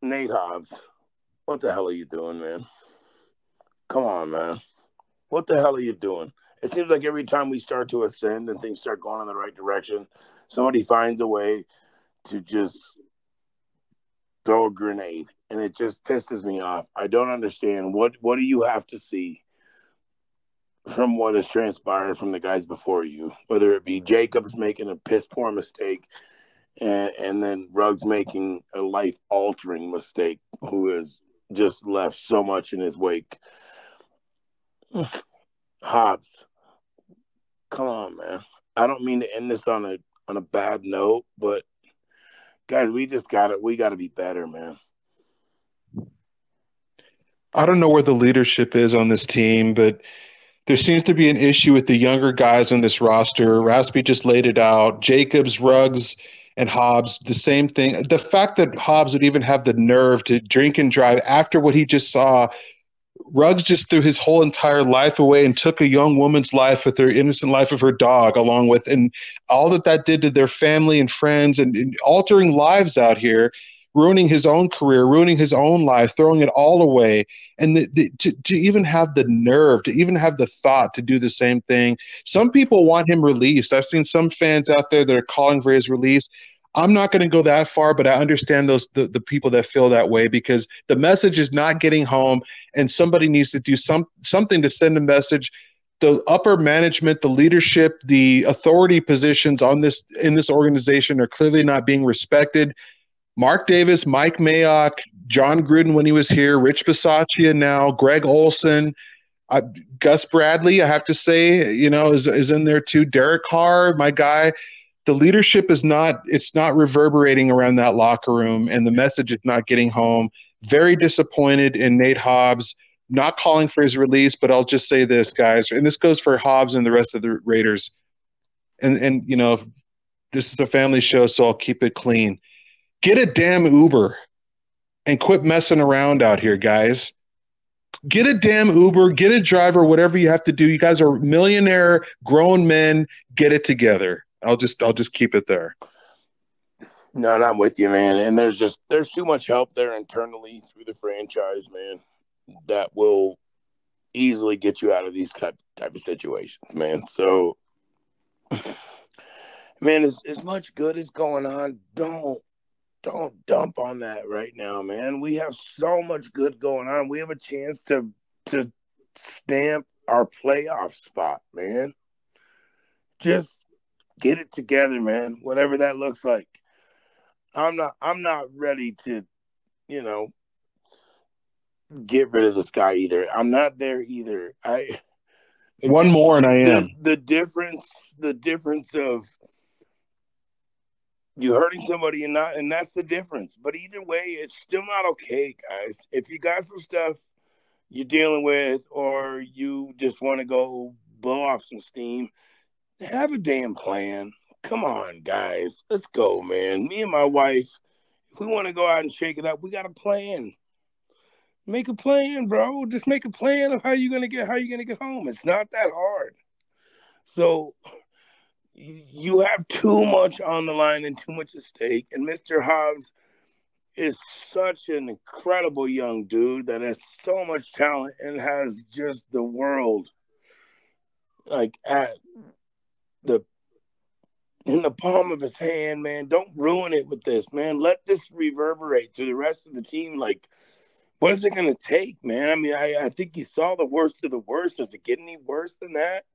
Nate Hobbs, what the hell are you doing, man? Come on, man. What the hell are you doing? It seems like every time we start to ascend and things start going in the right direction, somebody finds a way to just throw a grenade, and it just pisses me off. I don't understand what what do you have to see from what has transpired from the guys before you, whether it be Jacobs making a piss poor mistake and, and then Ruggs making a life altering mistake, who has just left so much in his wake. [SIGHS] Hobbs, come on, man. I don't mean to end this on a on a bad note, but guys, we just got to We got to be better, man. I don't know where the leadership is on this team, but there seems to be an issue with the younger guys on this roster. Raspy just laid it out. Jacobs, Ruggs, and Hobbs, the same thing. The fact that Hobbs would even have the nerve to drink and drive after what he just saw, Ruggs just threw his whole entire life away and took a young woman's life with her innocent life of her dog, along with, and all that that did to their family and friends and, and altering lives out here ruining his own career, ruining his own life, throwing it all away, and the, the, to to even have the nerve, to even have the thought to do the same thing. Some people want him released. I've seen some fans out there that are calling for his release. I'm not going to go that far, but I understand those the, the people that feel that way because the message is not getting home, and somebody needs to do some something to send a message the upper management, the leadership, the authority positions on this in this organization are clearly not being respected. Mark Davis, Mike Mayock, Jon Gruden when he was here, Rich Bisaccia now, Greg Olson, uh, Gus Bradley, I have to say, you know, is, is in there too. Derek Carr, my guy. The leadership is not, it's not reverberating around that locker room and the message is not getting home. Very disappointed in Nate Hobbs, not calling for his release, but I'll just say this, guys, and this goes for Hobbs and the rest of the Raiders. And, and you know, this is a family show, so I'll keep it clean get a damn Uber and quit messing around out here, guys. Get a damn Uber, get a driver, whatever you have to do. You guys are millionaire grown men. Get it together. I'll just I'll just keep it there. No, I'm with you, man. And there's just there's too much help there internally through the franchise, man, that will easily get you out of these type type of situations, man. So, [SIGHS] man, as as much good as going on, don't don't dump on that right now, man. We have so much good going on. We have a chance to to stamp our playoff spot, man. Just get it together, man. Whatever that looks like. I'm not I'm not ready to, you know, get rid of this guy either. I'm not there either. I [LAUGHS] one more and I am. The, the difference the difference of you hurting somebody and not and that's the difference. But either way it's still not okay guys. If you got some stuff you're dealing with or you just want to go blow off some steam have a damn plan. Come on guys. Let's go man. Me and my wife if we want to go out and shake it up we got a plan. Make a plan bro. Just make a plan of how you're gonna get how you're gonna get home. It's not that hard. So you have too much on the line and too much at stake. And Mr. Hobbs is such an incredible young dude that has so much talent and has just the world like at the in the palm of his hand, man. Don't ruin it with this, man. Let this reverberate to the rest of the team. Like, what is it going to take, man? I mean, I, I think you saw the worst of the worst. Does it get any worse than that?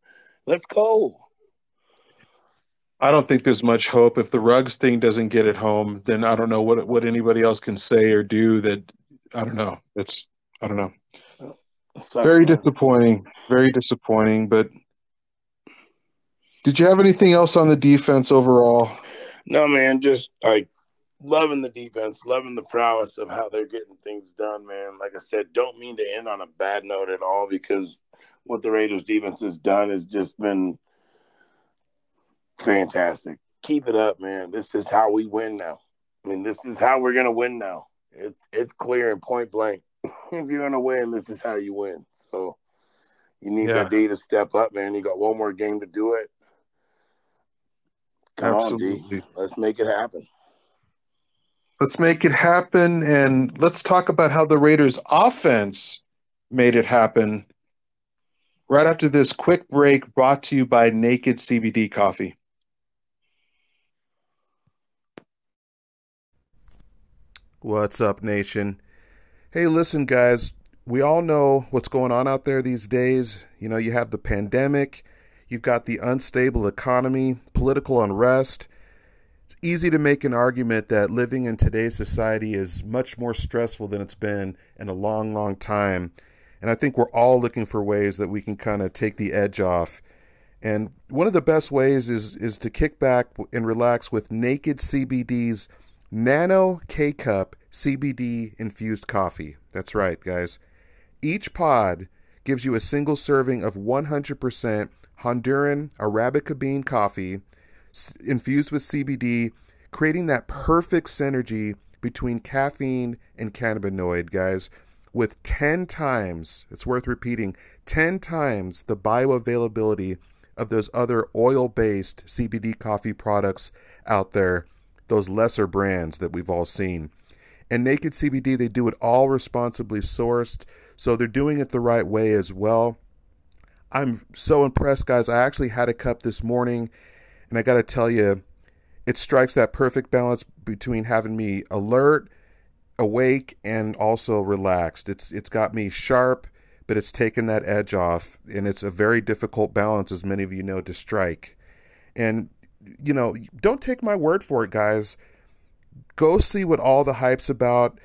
Let's go. I don't think there's much hope. If the Ruggs thing doesn't get it home, then I don't know what what anybody else can say or do. That I don't know. It's I don't know. Very disappointing. Very disappointing. But did you have anything else on the defense overall? No, man. Just like loving the defense, loving the prowess of how they're getting things done, man. Like I said, don't mean to end on a bad note at all because what the Raiders defense has done has just been Fantastic. Keep it up, man. This is how we win now. I mean, this is how we're gonna win now. It's it's clear and point blank. [LAUGHS] if you're gonna win, this is how you win. So You need Yeah. that D to step up, man. You got one more game to do it. Come on, D. Let's make it happen. Let's make it happen. And let's talk about how the Raiders offense made it happen. Right after this quick break brought to you by Naked CBD Coffee. What's up, nation? Hey, listen, guys. We all know what's going on out there these days. You know, you have the pandemic, you've got the unstable economy, political unrest. It's easy to make an argument that living in today's society is much more stressful than it's been in a long, long time. And I think we're all looking for ways that we can kind of take the edge off. And one of the best ways is is to kick back and relax with Naked CBD's Nano K Cup CBD infused coffee. That's right, guys. Each pod gives you a single serving of 100% Honduran Arabica bean coffee infused with CBD, creating that perfect synergy between caffeine and cannabinoid, guys, with 10 times, it's worth repeating, 10 times the bioavailability of those other oil based CBD coffee products out there, those lesser brands that we've all seen. And Naked CBD, they do it all responsibly sourced, so they're doing it the right way as well. I'm so impressed, guys. I actually had a cup this morning, and I got to tell you, it strikes that perfect balance between having me alert, awake, and also relaxed. It's it's got me sharp, but it's taken that edge off, and it's a very difficult balance, as many of you know, to strike. And you know, don't take my word for it, guys. Go see what all the hype's about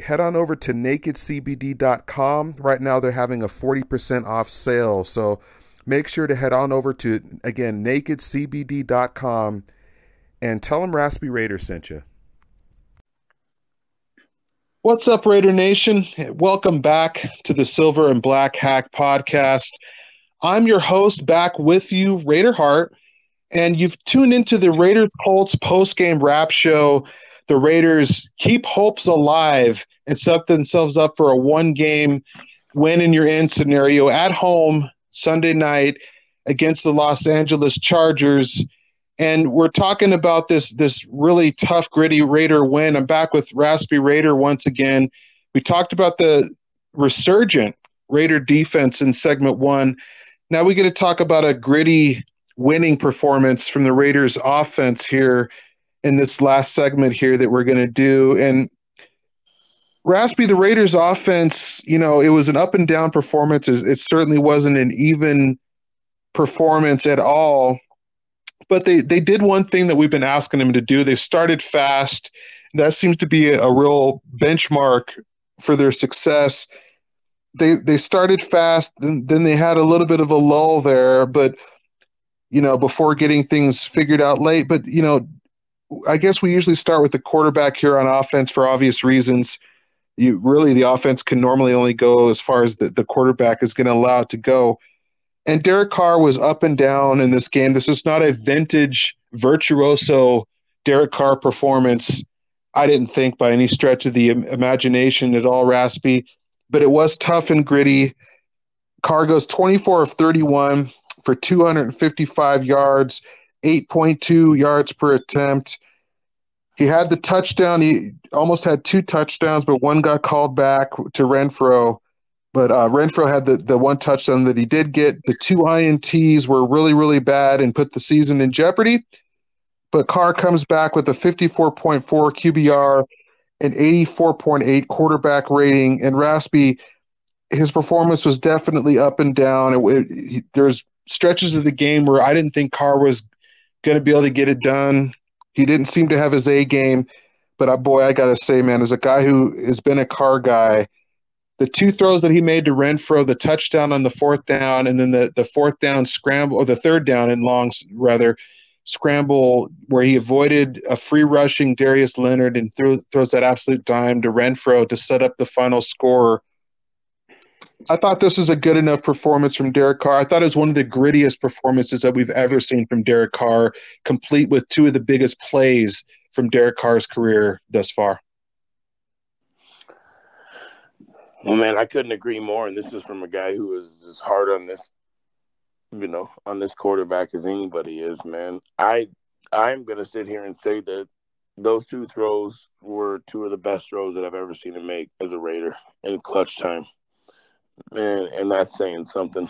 head on over to nakedcbd.com. Right now, they're having a 40% off sale. So make sure to head on over to, again, nakedcbd.com and tell them Raspy Raider sent you. What's up, Raider Nation? Welcome back to the Silver and Black Hack podcast. I'm your host, back with you, Raider Hart, and you've tuned into the Raiders Colts post game wrap show. The Raiders keep hopes alive and set themselves up for a one game win in your end scenario at home Sunday night against the Los Angeles Chargers. And we're talking about this this really tough, gritty Raider win. I'm back with Raspy Raider once again. We talked about the resurgent Raider defense in segment one. Now we get to talk about a gritty winning performance from the Raiders offense here in this last segment here that we're going to do. And Raspy, the Raiders offense, you know, it was an up and down performance. It, certainly wasn't an even performance at all. But they, they did one thing that we've been asking them to do. They started fast. That seems to be a, a real benchmark for their success. They they started fast, then, then they had a little bit of a lull there, but you know, before getting things figured out late. But you know, I guess we usually start with the quarterback here on offense for obvious reasons. You really the offense can normally only go as far as the, the quarterback is going to allow it to go. And Derek Carr was up and down in this game. This is not a vintage virtuoso Derek Carr performance. I didn't think by any stretch of the imagination at all, Raspy, but it was tough and gritty. Carr goes 24 of 31 for 255 yards, 8.2 yards per attempt. He had the touchdown. He almost had two touchdowns, but one got called back to Renfrow. But uh, Renfrow had the, the one touchdown that he did get. The two INTs were really, really bad and put the season in jeopardy. But Carr comes back with a 54.4 QBR and 84.8 quarterback rating. And Raspy, his performance was definitely up and down. It, it, he, there's stretches of the game where I didn't think Carr was going to be able to get it done. He didn't seem to have his A game. But uh, boy, I got to say, man, as a guy who has been a Carr guy, the two throws that he made to Renfrow, the touchdown on the fourth down, and then the, the fourth down scramble, or the third down in long, rather, scramble where he avoided a free rushing Darius Leonard and threw, throws that absolute dime to Renfrow to set up the final score. I thought this was a good enough performance from Derek Carr. I thought it was one of the grittiest performances that we've ever seen from Derek Carr, complete with two of the biggest plays from Derek Carr's career thus far. Well, man, I couldn't agree more. And this is from a guy who is as hard on this, you know, on this quarterback as anybody is, man. I I'm gonna sit here and say that those two throws were two of the best throws that I've ever seen him make as a Raider in clutch time. Man, and that's saying something.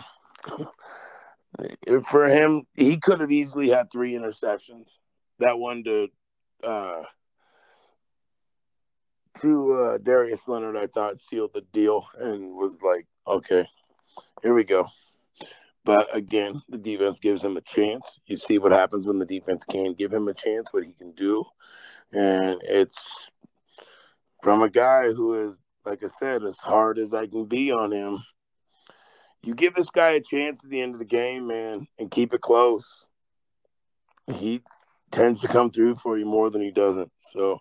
For him, he could have easily had three interceptions. That one to uh to uh, Darius Leonard, I thought sealed the deal and was like, okay, here we go. But again, the defense gives him a chance. You see what happens when the defense can give him a chance, what he can do. And it's from a guy who is, like I said, as hard as I can be on him. You give this guy a chance at the end of the game, man, and keep it close. He tends to come through for you more than he doesn't. So,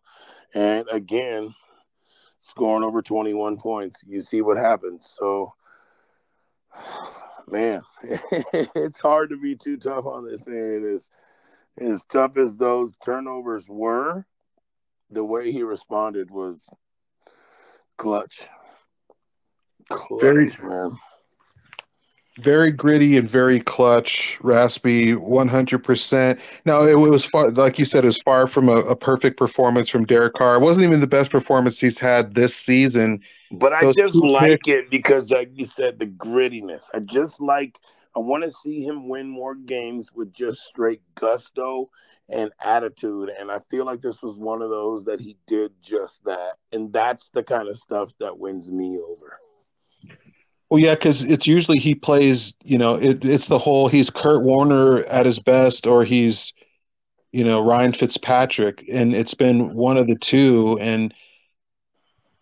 and again, scoring over 21 points, you see what happens. So, [SIGHS] man, [LAUGHS] it's hard to be too tough on this. It is as tough as those turnovers were, the way he responded was clutch. Clutch, Very- man. very gritty and very clutch, raspy, one hundred percent. Now it was far, like you said, it was far from a, a perfect performance from Derek Carr. It wasn't even the best performance he's had this season. But I Those just like it because, like you said, the grittiness. I just like. I want to see him win more games with just straight gusto and attitude. And I feel like this was one of those that he did just that. And that's the kind of stuff that wins me over. Well, yeah, because it's usually he plays. You know, it, it's the whole he's Kurt Warner at his best, or he's, you know, Ryan Fitzpatrick, and it's been one of the two. And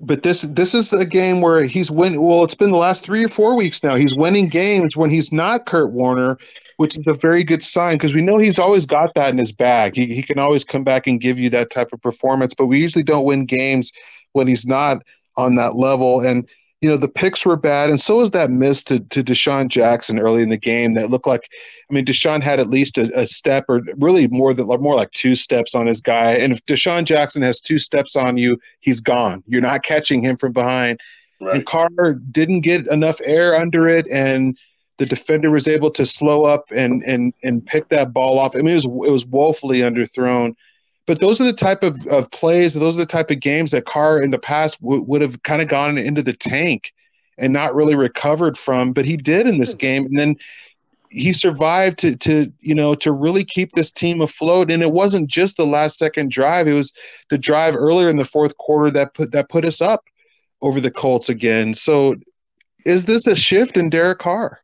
but this this is a game where he's win. Well, it's been the last three or four weeks now. He's winning games when he's not Kurt Warner, which is a very good sign because we know he's always got that in his bag. He he can always come back and give you that type of performance. But we usually don't win games when he's not on that level. And you know the picks were bad, and so was that miss to to DeSean Jackson early in the game that looked like. I mean, DeSean had at least a, a step, or really more than more like two steps on his guy. And if DeSean Jackson has two steps on you, he's gone. You're not catching him from behind. And Carr didn't get enough air under it, and the defender was able to slow up and and and pick that ball off. I mean, it was it was woefully underthrown. But those are the type of, of plays, those are the type of games that Carr in the past w- would have kind of gone into the tank and not really recovered from. But he did in this hmm. game, and then he survived to to you know to really keep this team afloat. And it wasn't just the last second drive; it was the drive earlier in the fourth quarter that put that put us up over the Colts again. So, is this a shift in Derek Carr?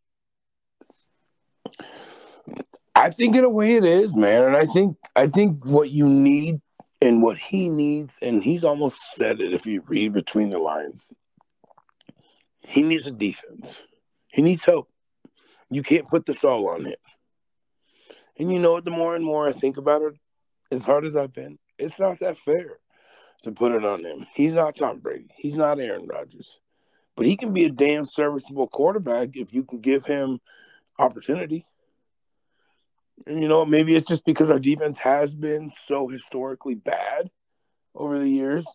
I think in a way it is, man. And I think I think what you need and what he needs, and he's almost said it if you read between the lines. He needs a defense. He needs help. You can't put this all on him. And you know what? The more and more I think about it, as hard as I've been, it's not that fair to put it on him. He's not Tom Brady. He's not Aaron Rodgers. But he can be a damn serviceable quarterback if you can give him opportunity. You know, maybe it's just because our defense has been so historically bad over the years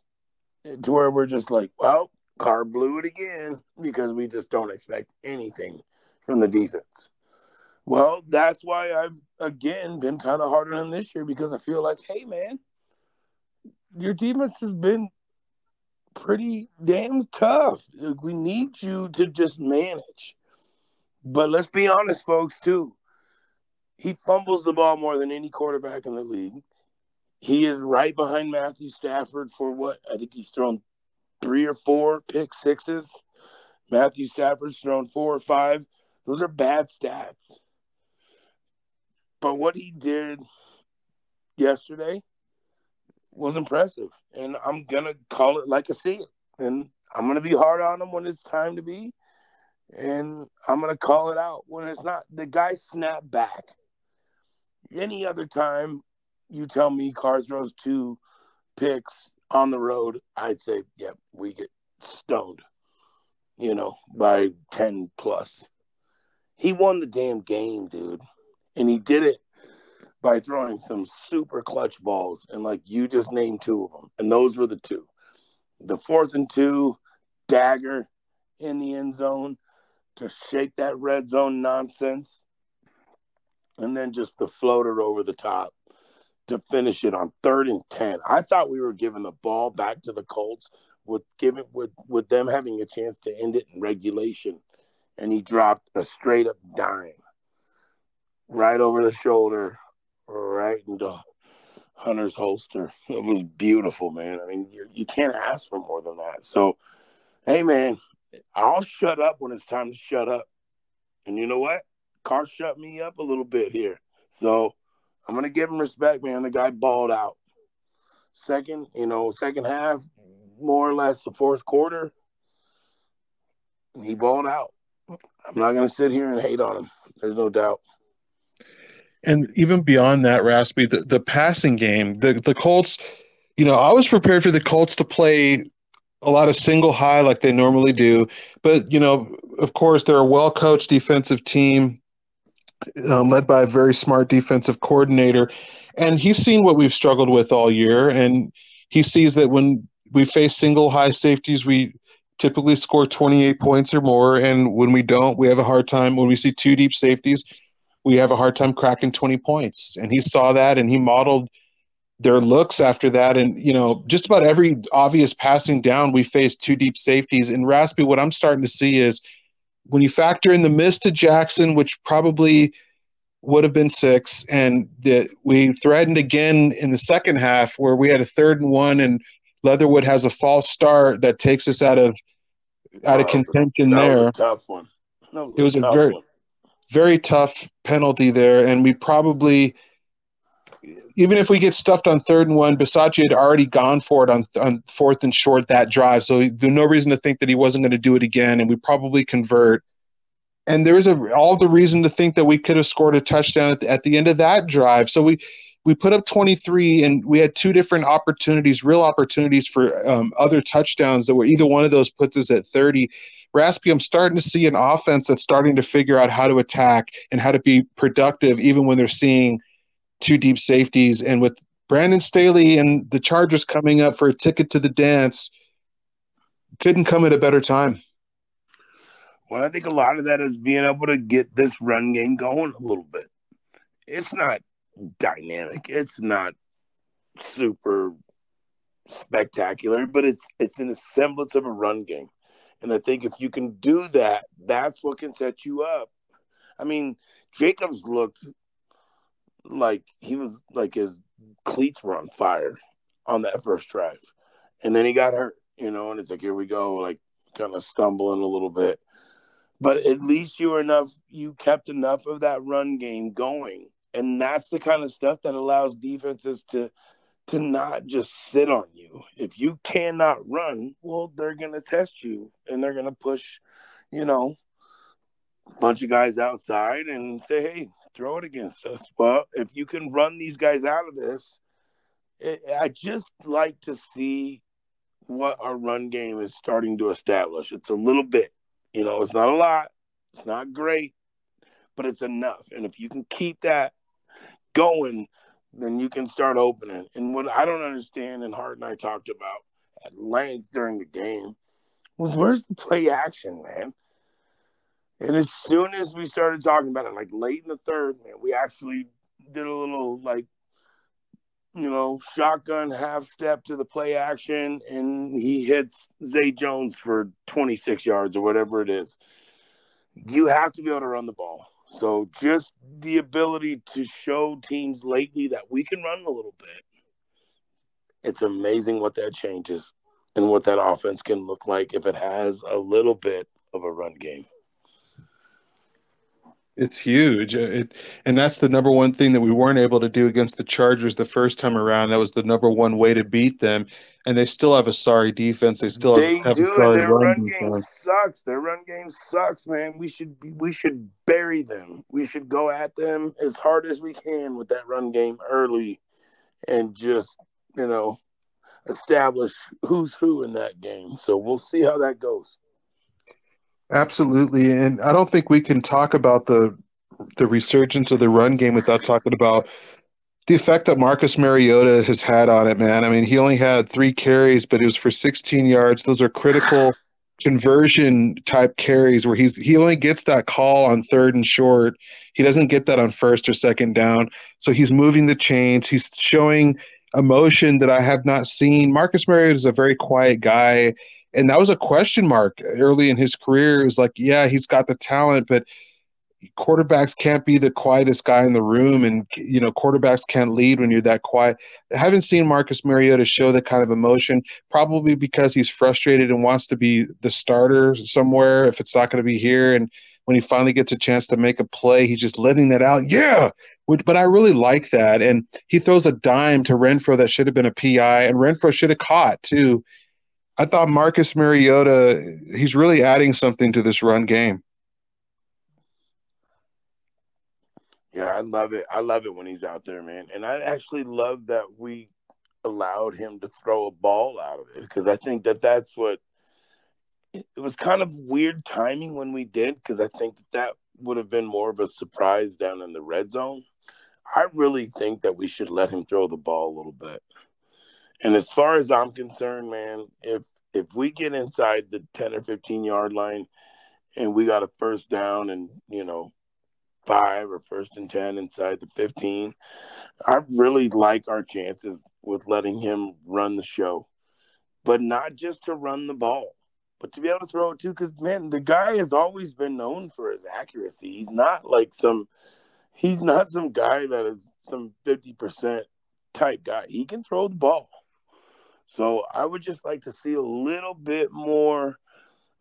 eh, to where we're just like, well, Carr blew it again because we just don't expect anything from the defense. Well, that's why I've again been kind of harder on this year because I feel like, hey man, your defense has been pretty damn tough. We need you to just manage. But let's be honest, folks, too. He fumbles the ball more than any quarterback in the league. He is right behind Matthew Stafford for what? I think he's thrown three or four pick sixes. Matthew Stafford's thrown four or five. Those are bad stats. But what he did yesterday was impressive. And I'm going to call it like I see it. And I'm going to be hard on him when it's time to be. And I'm going to call it out when it's not. The guy snapped back. Any other time you tell me Carr throws two picks on the road, I'd say, yep, yeah, we get stoned, you know, by 10 plus. He won the damn game, dude. And he did it by throwing some super clutch balls. And like you just named two of them. And those were the two. The fourth and two, dagger, in the end zone to shake that red zone nonsense, and then just the floater over the top to finish it on third and ten. I thought we were giving the ball back to the Colts with giving with with them having a chance to end it in regulation, and he dropped a straight up dime right over the shoulder, right into Hunter's holster. [LAUGHS] It was beautiful, man. I mean, you, you can't ask for more than that. So, hey, man, I'll shut up when it's time to shut up. And you know what? Carr shut me up a little bit here. So I'm gonna give him respect, man. The guy balled out. Second, you know, second half, more or less the fourth quarter, he balled out. I'm not gonna sit here and hate on him. There's no doubt. And even beyond that, Raspy, the, the passing game, the the Colts, you know, I was prepared for the Colts to play a lot of single high like they normally do. But, you know, of course, they're a well coached defensive team um, led by a very smart defensive coordinator. And he's seen what we've struggled with all year. And he sees that when we face single high safeties, we typically score 28 points or more. And when we don't, we have a hard time. When we see two deep safeties, we have a hard time cracking 20 points. And he saw that and he modeled – their looks after that. And, you know, just about every obvious passing down, we face two deep safeties. And Raspy, what I'm starting to see is when you factor in the miss to Jackson, which probably would have been six, and that we threatened again in the second half where we had a third and one, and Leatherwood has a false start that takes us out of out of contention that there. Tough one. Was it was a very one. very tough penalty there, and we probably even if we get stuffed on third and one, Bisaccia had already gone for it on, on fourth and short that drive. So there's no reason to think that he wasn't going to do it again, and we probably convert. And there is a, all the reason to think that we could have scored a touchdown at the, at the end of that drive. So we we put up 23, and we had two different opportunities, real opportunities for um, other touchdowns that were either one of those puts us at 30. Raspy, I'm starting to see an offense that's starting to figure out how to attack and how to be productive, even when they're seeing – two deep safeties, and with Brandon Staley and the Chargers coming up for a ticket to the dance, couldn't come at a better time. Well, I think a lot of that is being able to get this run game going a little bit. It's not dynamic. It's not super spectacular, but it's it's in a semblance of a run game. And I think if you can do that, that's what can set you up. I mean, Jacobs looked like he was like his cleats were on fire on that first drive. And then he got hurt, you know, and it's like, here we go, like kind of stumbling a little bit. But at least you were enough, you kept enough of that run game going. And that's the kind of stuff that allows defenses to to not just sit on you. If you cannot run, well, they're gonna test you and they're gonna push, you know, a bunch of guys outside and say, hey, throw it against us. Well, if you can run these guys out of this, it, I just like to see what our run game is starting to establish. It's a little bit, you know, it's not a lot, it's not great, but it's enough. And if you can keep that going, then you can start opening. And what I don't understand, and Hart and I talked about at length during the game, was where's the play action, man? And as soon as we started talking about it, like late in the third, man, we actually did a little like, you know, shotgun half step to the play action, and he hits Zay Jones for 26 yards or whatever it is. You have to be able to run the ball. So just the ability to show teams lately that we can run a little bit. It's amazing what that changes and what that offense can look like if it has a little bit of a run game. It's huge. Uh, it, and that's the number one thing that we weren't able to do against the Chargers the first time around. That was the number one way to beat them. And they still have a sorry defense. They still they have do. a sorry Their run, run game defense. sucks. Their run game sucks, man. We should we should bury them. We should go at them as hard as we can with that run game early, and just you know establish who's who in that game. So we'll see how that goes. Absolutely, and I don't think we can talk about the the resurgence of the run game without talking about the effect that Marcus Mariota has had on it, man. I mean, he only had three carries, but it was for 16 yards. Those are critical conversion type carries where he's he only gets that call on third and short. He doesn't get that on first or second down. So he's moving the chains. He's showing emotion that I have not seen. Marcus Mariota is a very quiet guy. And that was a question mark early in his career. It was like, yeah, he's got the talent, but quarterbacks can't be the quietest guy in the room. And you know quarterbacks can't lead when you're that quiet. I haven't seen marcus mariota show that kind of emotion probably because he's frustrated and wants to be the starter somewhere if it's not going to be here. And when he finally gets a chance to make a play he's just letting that out. Yeah but i really like that. And he throws a dime to Renfrow that should have been a pi and Renfrow should have caught too i thought marcus mariota he's really adding something to this run game Yeah, I love it. I love it when he's out there, man. And I actually love that we allowed him to throw a ball out of it because I think that that's what it was kind of weird timing when we did because I think that that would have been more of a surprise down in the red zone. I really think that we should let him throw the ball a little bit. And as far as I'm concerned, man, if if we get inside the 10 or 15 yard line and we got a first down and, you know, five or first and 10 inside the 15. I really like our chances with letting him run the show, but not just to run the ball, but to be able to throw it too. Because, man, the guy has always been known for his accuracy. He's not like some, he's not some guy that is some 50% type guy. He can throw the ball. So I would just like to see a little bit more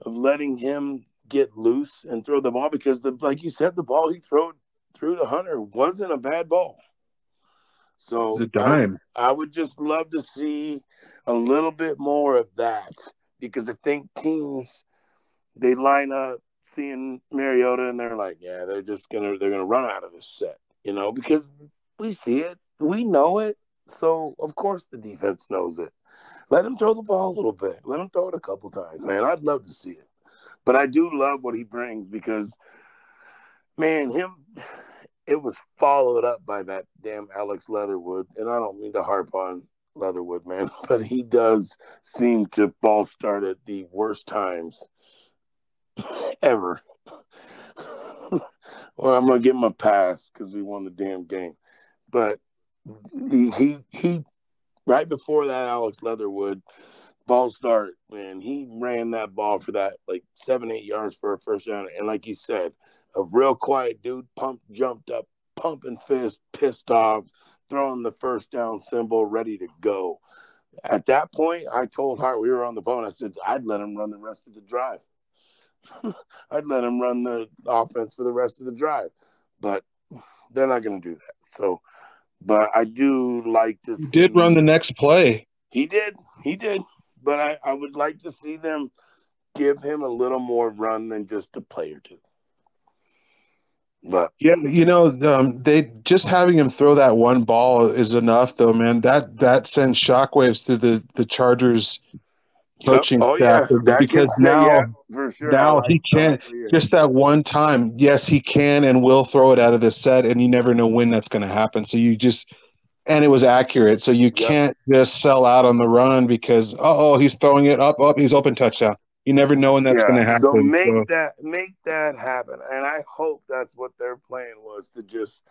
of letting him get loose and throw the ball because the like you said, the ball he threw through the hunter wasn't a bad ball. So it's a dime. I, I would just love to see a little bit more of that because I think teams they line up seeing Mariota and they're like, yeah, they're just gonna they're gonna run out of this set, you know, because we see it, we know it. So of course the defense knows it. Let him throw the ball a little bit. Let him throw it a couple times, man. I'd love to see it. But I do love what he brings because, man, him, it was followed up by that damn Alex Leatherwood. And I don't mean to harp on Leatherwood, man, [LAUGHS] but he does seem to ball start at the worst times [LAUGHS] ever. [LAUGHS] well, I'm gonna give him a pass because we won the damn game, but he he he right before that Alex Leatherwood ball start, man, he ran that ball for that like seven, eight yards for a first down. And like you said, a real quiet dude, pumped, jumped up, pumping fist, pissed off, throwing the first down symbol, ready to go. At that point, I told Hart, we were on the phone, I said, I'd let him run the rest of the drive. [LAUGHS] I'd let him run the offense for the rest of the drive. But they're not going to do that. So, but I do like to. He did run the next play. He did. He did but I, I would like to see them give him a little more run than just a play or two. But yeah, you know, um, they just having him throw that one ball is enough, though, man. That that sends shockwaves through the the Chargers coaching oh, staff yeah. because now yeah, sure. now like he can't just that one time. Yes, he can and will throw it out of the set, and you never know when that's going to happen. So you just and it was accurate. So you yep. can't just sell out on the run because oh he's throwing it up up he's open touchdown. You never know when that's yeah. going to happen. So make so. that make that happen, and I hope that's what their plan was to just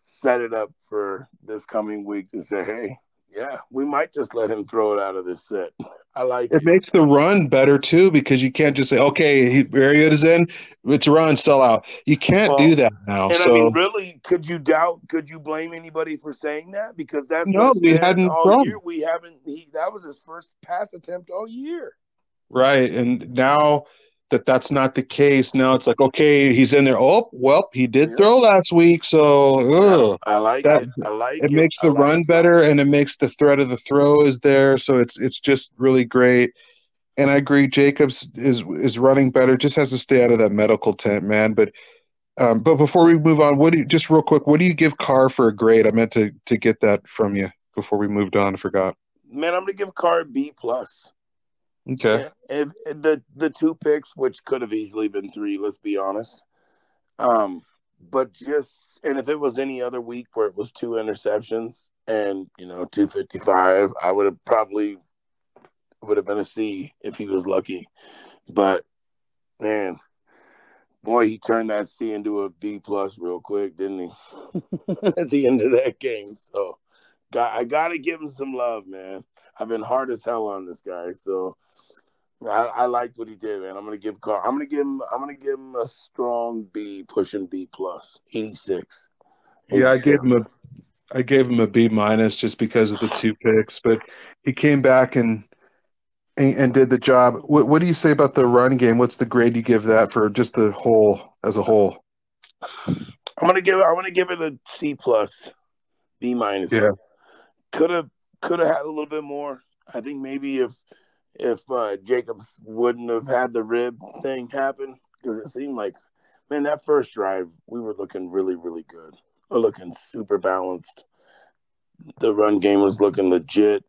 set it up for this coming week to say, hey, yeah, we might just let him throw it out of this set. [LAUGHS] I like it. It makes the run better too because you can't just say, okay, he, is in, it's run, sell out. You can't well, do that now. And so. I mean, really, could you doubt? Could you blame anybody for saying that? Because that's no, we hadn't all year. We haven't. He that was his first pass attempt all year. Right, and now that that's not the case. Now it's like, okay, he's in there. Oh, well, he did yeah. throw last week, so ugh. I like that, it. I like it. It makes the like run it. better, and it makes the threat of the throw is there. So it's it's just really great. And I agree, Jacobs is is running better. Just has to stay out of that medical tent, man. But um, but before we move on, what do you, just real quick, what do you give Carr for a grade? I meant to to get that from you before we moved on. I forgot. Man, I'm gonna give Carr a B plus. Okay. If, if the the two picks, which could have easily been three, let's be honest. Um, but just and if it was any other week where it was two interceptions and you know two fifty five, I would have probably would have been a C if he was lucky, But man, boy, he turned that C into a B plus real quick, didn't he? [LAUGHS] At the end of that game. So I gotta give him some love, man. I've been hard as hell on this guy. So I, I liked what he did, man. I'm gonna give Carr. I'm gonna give him. I'm gonna give him a strong B, pushing B plus, 86. Yeah, I gave him a. I gave him a B minus just because of the two picks, but he came back and and, and did the job. What, what do you say about the run game? What's the grade you give that for just the whole as a whole? I'm gonna give. I'm gonna give it a C plus, B minus. Yeah, could have could have had a little bit more. I think maybe if if uh, Jacobs wouldn't have had the rib thing happen because it seemed like, man, that first drive we were looking really really good. We're looking super balanced. The run game was looking legit.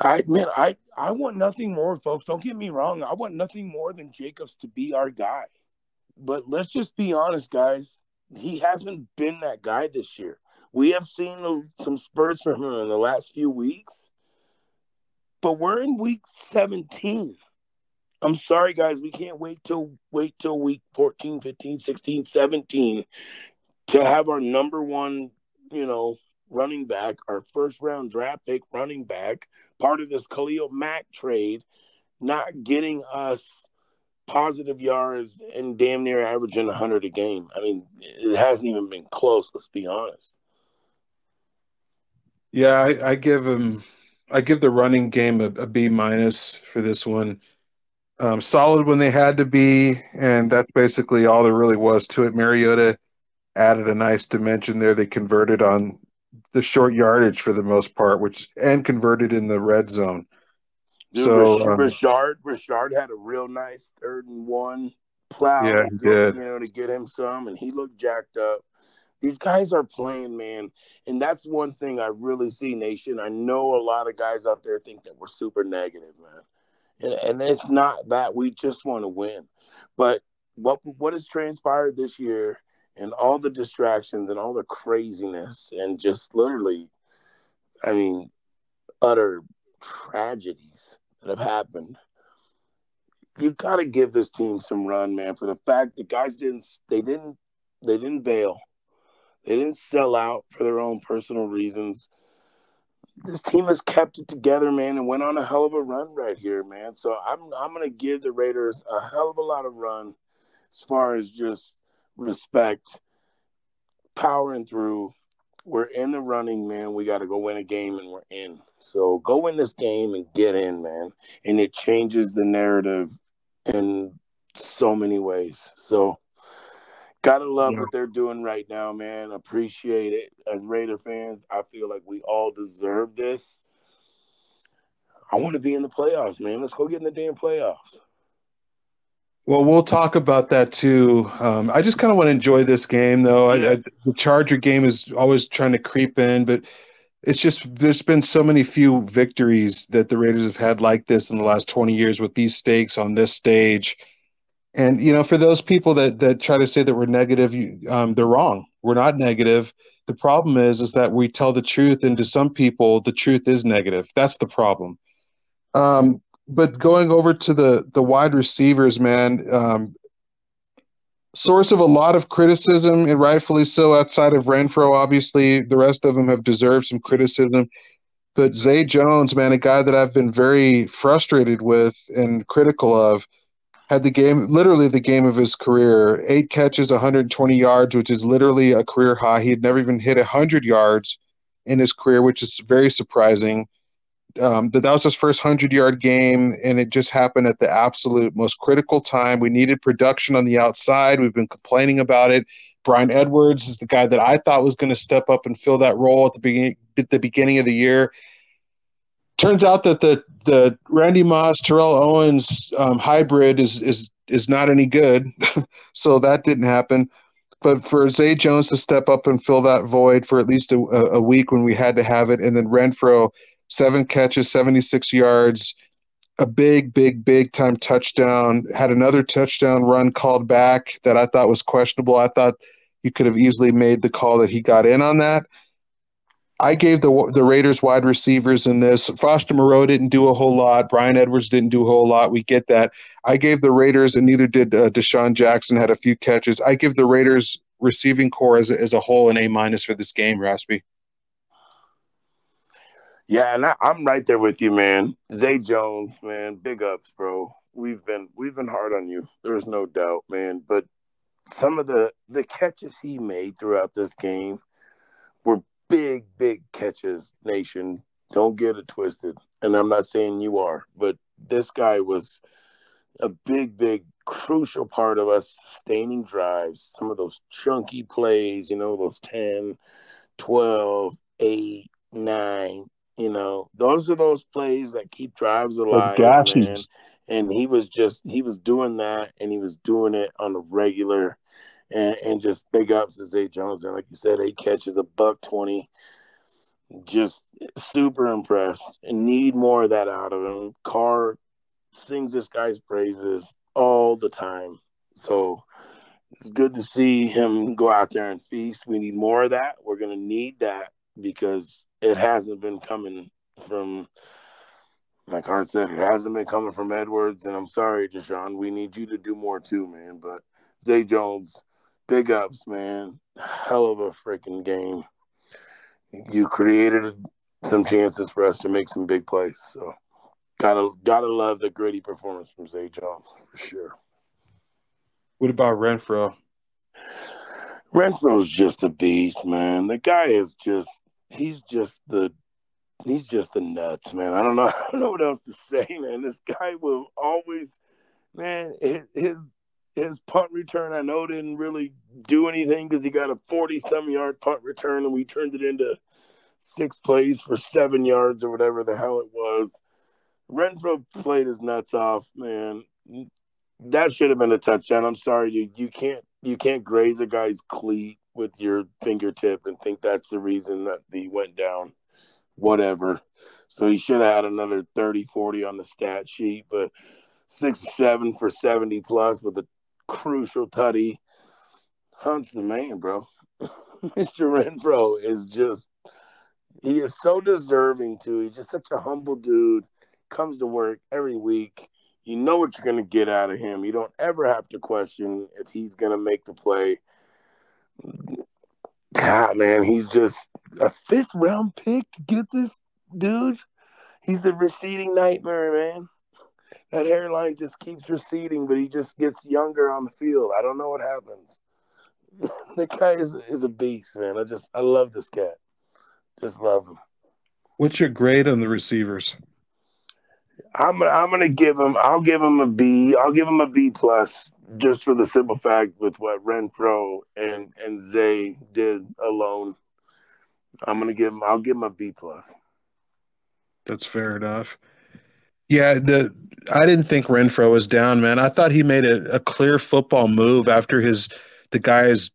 I man, I I want nothing more, folks. Don't get me wrong. I want nothing more than Jacobs to be our guy. But let's just be honest, guys. He hasn't been that guy this year. We have seen some spurts from him in the last few weeks, but we're in week 17. I'm sorry, guys. We can't wait till wait till week 14, 15, 16, 17 to have our number one, you know, running back, our first round draft pick running back, part of this Khalil Mack trade, not getting us positive yards and damn near averaging 100 a game. I mean, it hasn't even been close, let's be honest. Yeah, I, I give him, I give the running game a, a B minus for this one. Um, solid when they had to be, and that's basically all there really was to it. Mariota added a nice dimension there. They converted on the short yardage for the most part, which and converted in the red zone. Dude, so Richard, um, Richard had a real nice third and one plow. Yeah, he did. You know, to get him some, and he looked jacked up. These guys are playing, man, and that's one thing I really see, Nation. I know a lot of guys out there think that we're super negative, man, and, and it's not that. We just want to win, but what what has transpired this year, and all the distractions and all the craziness, and just literally, I mean, utter tragedies that have happened. You got to give this team some run, man. For the fact that guys didn't, they didn't, they didn't bail. They didn't sell out for their own personal reasons. This team has kept it together, man, and went on a hell of a run right here, man. So I'm I'm gonna give the Raiders a hell of a lot of run as far as just respect, powering through. We're in the running, man. We got to go win a game, and we're in. So go win this game and get in, man. And it changes the narrative in so many ways. So Gotta love yeah. what they're doing right now, man. Appreciate it. As Raider fans, I feel like we all deserve this. I want to be in the playoffs, man. Let's go get in the damn playoffs. Well, we'll talk about that too. Um, I just kind of want to enjoy this game, though. Yeah. I, I, the Charger game is always trying to creep in, but it's just there's been so many few victories that the Raiders have had like this in the last 20 years with these stakes on this stage and you know, for those people that that try to say that we're negative, you, um, they're wrong. We're not negative. The problem is, is that we tell the truth, and to some people, the truth is negative. That's the problem. Um, but going over to the the wide receivers, man, um, source of a lot of criticism, and rightfully so. Outside of Renfrow obviously, the rest of them have deserved some criticism. But Zay Jones, man, a guy that I've been very frustrated with and critical of had the game, literally the game of his career. Eight catches, 120 yards, which is literally a career high. He had never even hit 100 yards in his career, which is very surprising. Um, that, that was his first 100 yard game, and it just happened at the absolute most critical time. We needed production on the outside. We've been complaining about it. Bryan Edwards is the guy that I thought was going to step up and fill that role at the beginning at the beginning of the year turns out that the the Randy Moss Terrell Owens um, hybrid is is is not any good, [LAUGHS] so that didn't happen. But for Zay Jones to step up and fill that void for at least a, a week when we had to have it, and then Renfrow, seven catches, seventy six yards, a big, big, big time touchdown. Had another touchdown run called back that I thought was questionable. I thought you could have easily made the call that he got in on that. I gave the the Raiders wide receivers in this. Foster Moreau didn't do a whole lot. Bryan Edwards didn't do a whole lot. We get that. I gave the Raiders, and neither did uh, DeSean Jackson. Had a few catches. I give the Raiders receiving corps as as a whole an A minus for this game, Raspy. Yeah, and I, I'm right there with you, man. Zay Jones, man, big ups, bro. We've been we've been hard on you. There's no doubt, man. But some of the the catches he made throughout this game big, big catches, nation. Don't get it twisted. And I'm not saying you are, but this guy was a big, big, crucial part of us sustaining drives. Some of those chunky plays, you know, those 10, 12, 8, 9, you know, those are those plays that keep drives alive. And he was just, he was doing that and he was doing it on a regular and, and just big ups to Zay Jones. And like you said, eight catches, a buck 20. Just super impressed and need more of that out of him. Carr sings this guy's praises all the time. So it's good to see him go out there and feast. We need more of that. We're going to need that because it hasn't been coming from, like Hart said, it hasn't been coming from Edwards. And I'm sorry, DeSean, we need you to do more too, man. But Zay Jones, big ups, man. Hell of a freaking game. You created some chances for us to make some big plays. So gotta gotta love the gritty performance from Zay Jones for sure. What about Renfrow? Renfrow's just a beast, man. The guy is just he's just the he's just the nuts, man. I don't know [LAUGHS] I don't know what else to say, man. This guy will always man, his his punt return I know didn't really do anything because he got a 40 some yard punt return and we turned it into six plays for seven yards or whatever the hell it was. Renfrow played his nuts off, man. That should have been a touchdown. I'm sorry, you you can't you can't graze a guy's cleat with your fingertip and think that's the reason that he went down. Whatever. So he should have had another 30, 40 on the stat sheet, but six seven for 70 plus with a crucial tutty. Hunt's the man, bro. [LAUGHS] Mr. Renfrow is just he is so deserving too. He's just such a humble dude. Comes to work every week. You know what you're gonna get out of him. You don't ever have to question if he's gonna make the play. God, man, he's just a fifth round pick. Get this dude. He's the receding nightmare, man. That hairline just keeps receding, but he just gets younger on the field. I don't know what happens. [LAUGHS] the guy is is a beast, man. I just I love this cat. Just love him. What's your grade on the receivers? I'm I'm gonna give him. I'll give him a B. I'll give him a B plus, just for the simple fact with what Renfrow and and Zay did alone. I'm gonna give him. I'll give him a B plus. That's fair enough. Yeah, the I didn't think Renfrow was down, man. I thought he made a, a clear football move after his the guy's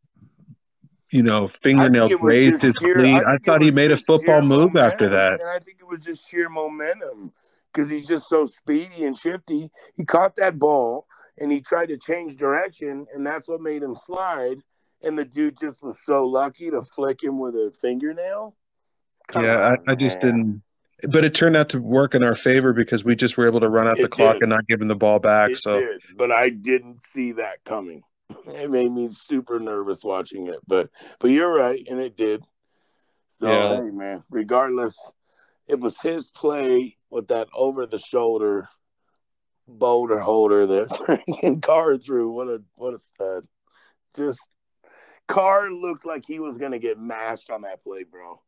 you know, fingernail grazed his sheer, cleat. I, I thought he made a football move momentum, after that. And I think it was just sheer momentum because he's just so speedy and shifty. He caught that ball and he tried to change direction, and that's what made him slide. And the dude just was so lucky to flick him with a fingernail. Come yeah, on, I, I, just didn't. But it turned out to work in our favor because we just were able to run out it the clock did. and not give him the ball back. It so, did. but I didn't see that coming [LAUGHS] it made me super nervous watching it. But but you're right, and it did. So yeah. hey man, regardless, it was his play with that over the shoulder boulder holder that [LAUGHS] freaking Carr threw. What a what a stud. Just Carr looked like he was gonna get mashed on that play, bro.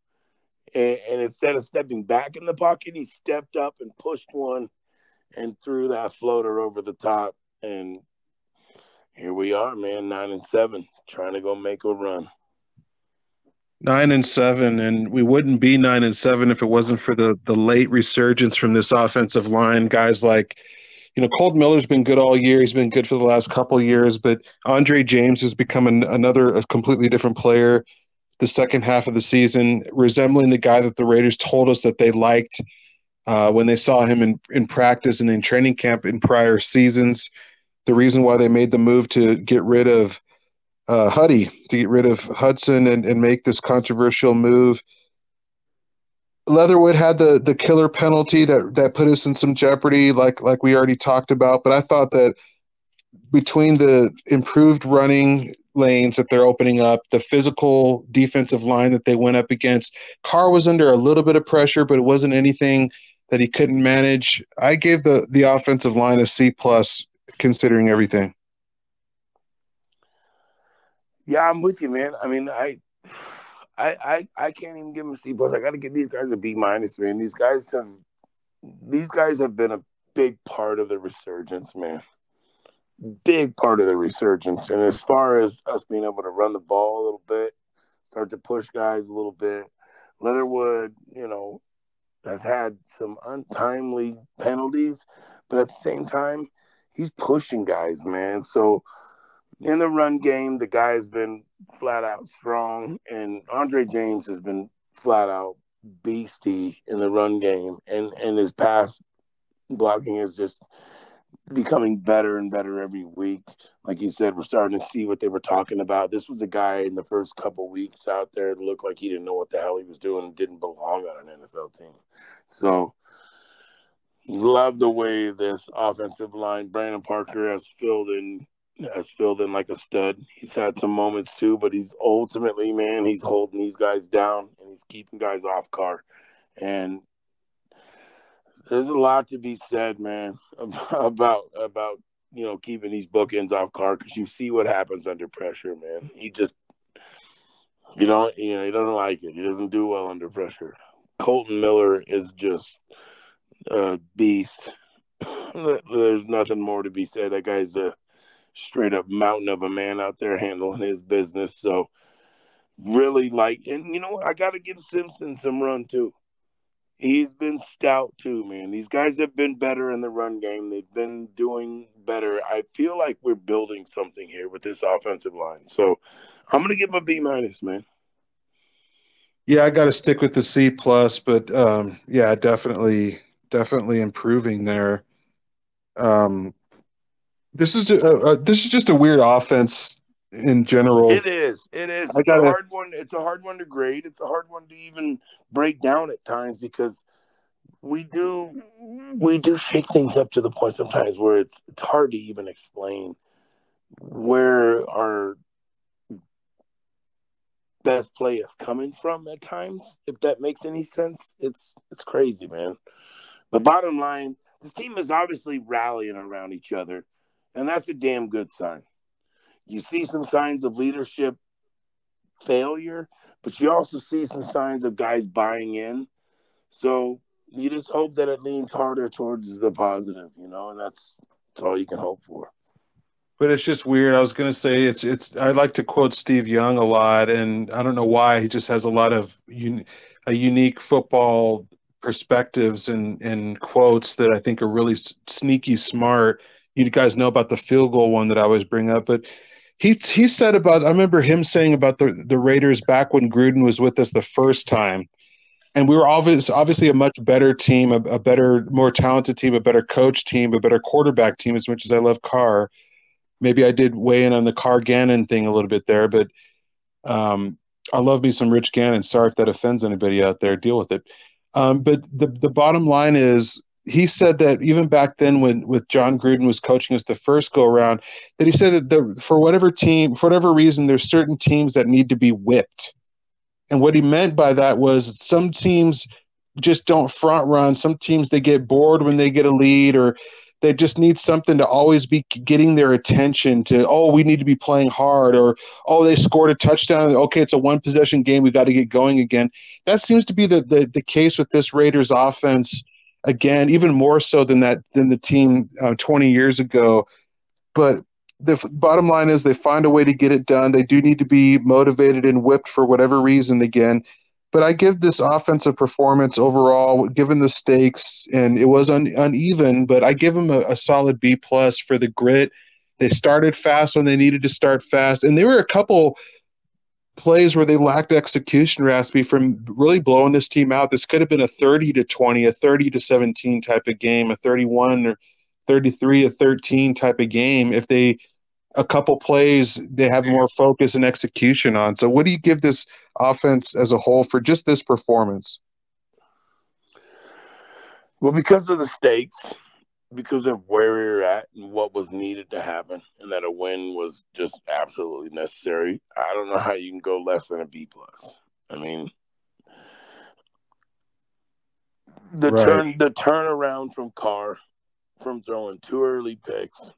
And, and instead of stepping back in the pocket, he stepped up and pushed one and threw that floater over the top and here we are, man, nine and seven, trying to go make a run. Nine and seven, and we wouldn't be nine and seven if it wasn't for the the late resurgence from this offensive line. Guys like, you know, Kolton Miller's been good all year. He's been good for the last couple years, but Andre James has become an, another completely different player. The second half of the season, resembling the guy that the Raiders told us that they liked uh, when they saw him in in practice and in training camp in prior seasons the reason why they made the move to get rid of uh, Huddy, to get rid of Hudson and, and make this controversial move. Leatherwood had the the killer penalty that that put us in some jeopardy, like like we already talked about. But I thought that between the improved running lanes that they're opening up, the physical defensive line that they went up against, Carr was under a little bit of pressure, but it wasn't anything that he couldn't manage. I gave the the offensive line a C plus, considering everything. Yeah, I'm with you, man. I mean, I, I, I, I can't even give them a C plus. I got to give these guys a B minus, man. These guys have, these guys have been a big part of the resurgence, man. Big part of the resurgence. And as far as us being able to run the ball a little bit, start to push guys a little bit, Leatherwood, you know, has had some untimely penalties, but at the same time, he's pushing guys, man. So in the run game, the guy has been flat out strong, and Andre James has been flat out beastie in the run game, and and his pass blocking is just becoming better and better every week. Like you said, we're starting to see what they were talking about. This was a guy in the first couple weeks out there looked like he didn't know what the hell he was doing didn't belong on an NFL team. So love the way this offensive line, Brandon Parker has filled in has filled in like a stud. He's had some moments too, but he's ultimately, man, he's holding these guys down and he's keeping guys off Carr. And there's a lot to be said, man, [LAUGHS] about about you know keeping these bookends off Carr because you see what happens under pressure, man. He just you don't you know he doesn't like it. He doesn't do well under pressure. Kolton Miller is just a beast. [CLEARS THROAT] There's nothing more to be said. That guy's a straight up mountain of a man out there handling his business. So really like, and you know? I got to give Simpson some run too. He's been stout too, man. These guys have been better in the run game. They've been doing better. I feel like we're building something here with this offensive line. So I'm gonna give him a B minus, man. Yeah, I got to stick with the C plus, but um, yeah, definitely, definitely improving there. Um, this is just, uh, uh, this is just a weird offense in general. It is. It is. It's gotta, a hard one. It's a hard one to grade. It's a hard one to even break down at times because we do we do shake things up to the point sometimes where it's it's hard to even explain where our best play is coming from at times. If that makes any sense, it's it's crazy, man. the bottom line, this team is obviously rallying around each other and that's a damn good sign. You see some signs of leadership failure, but you also see some signs of guys buying in. So you just hope that it leans harder towards the positive, you know, and that's that's all you can hope for. But it's just weird. I was gonna say it's it's. I like to quote Steve Young a lot, and I don't know why he just has a lot of un, a unique football perspectives and and quotes that I think are really sneaky smart you guys know about the field goal one that I always bring up, but he he said about I remember him saying about the the Raiders back when Gruden was with us the first time, and we were obviously obviously a much better team, a, a, better, more talented team, a better coach team, a better quarterback team. As much as I love Carr, maybe I did weigh in on the Carr Gannon thing a little bit there, but um, I love me some Rich Gannon. Sorry if that offends anybody out there. Deal with it. Um, but the the bottom line is he said that even back then when with Jon Gruden was coaching us the first go around, that he said that the, for whatever team, for whatever reason, there's certain teams that need to be whipped. And what he meant by that was some teams just don't front run. Some teams they get bored when they get a lead or they just need something to always be getting their attention to oh we need to be playing hard or oh they scored a touchdown okay it's a one possession game we got to get going again that seems to be the, the the case with this raiders offense again, even more so than that than the team uh, 20 years ago. But the f- bottom line is they find a way to get it done. They do need to be motivated and whipped for whatever reason again. But I give this offensive performance overall, given the stakes, and it was un- uneven, but I give them a, a solid B plus for the grit. They started fast when they needed to start fast, and there were a couple plays where they lacked execution, Raspy, from really blowing this team out. This could have been a 30 to 20, a 30 to 17 type of game, a 31 or 33 to 13 type of game if they a couple plays they have more focus and execution on. So what do you give this offense as a whole for just this performance? Well, because of the stakes, because of where we were at and what was needed to happen, and that a win was just absolutely necessary. I don't know how you can go less than a B plus. I mean, the Right. turn the turnaround from Carr from throwing two early picks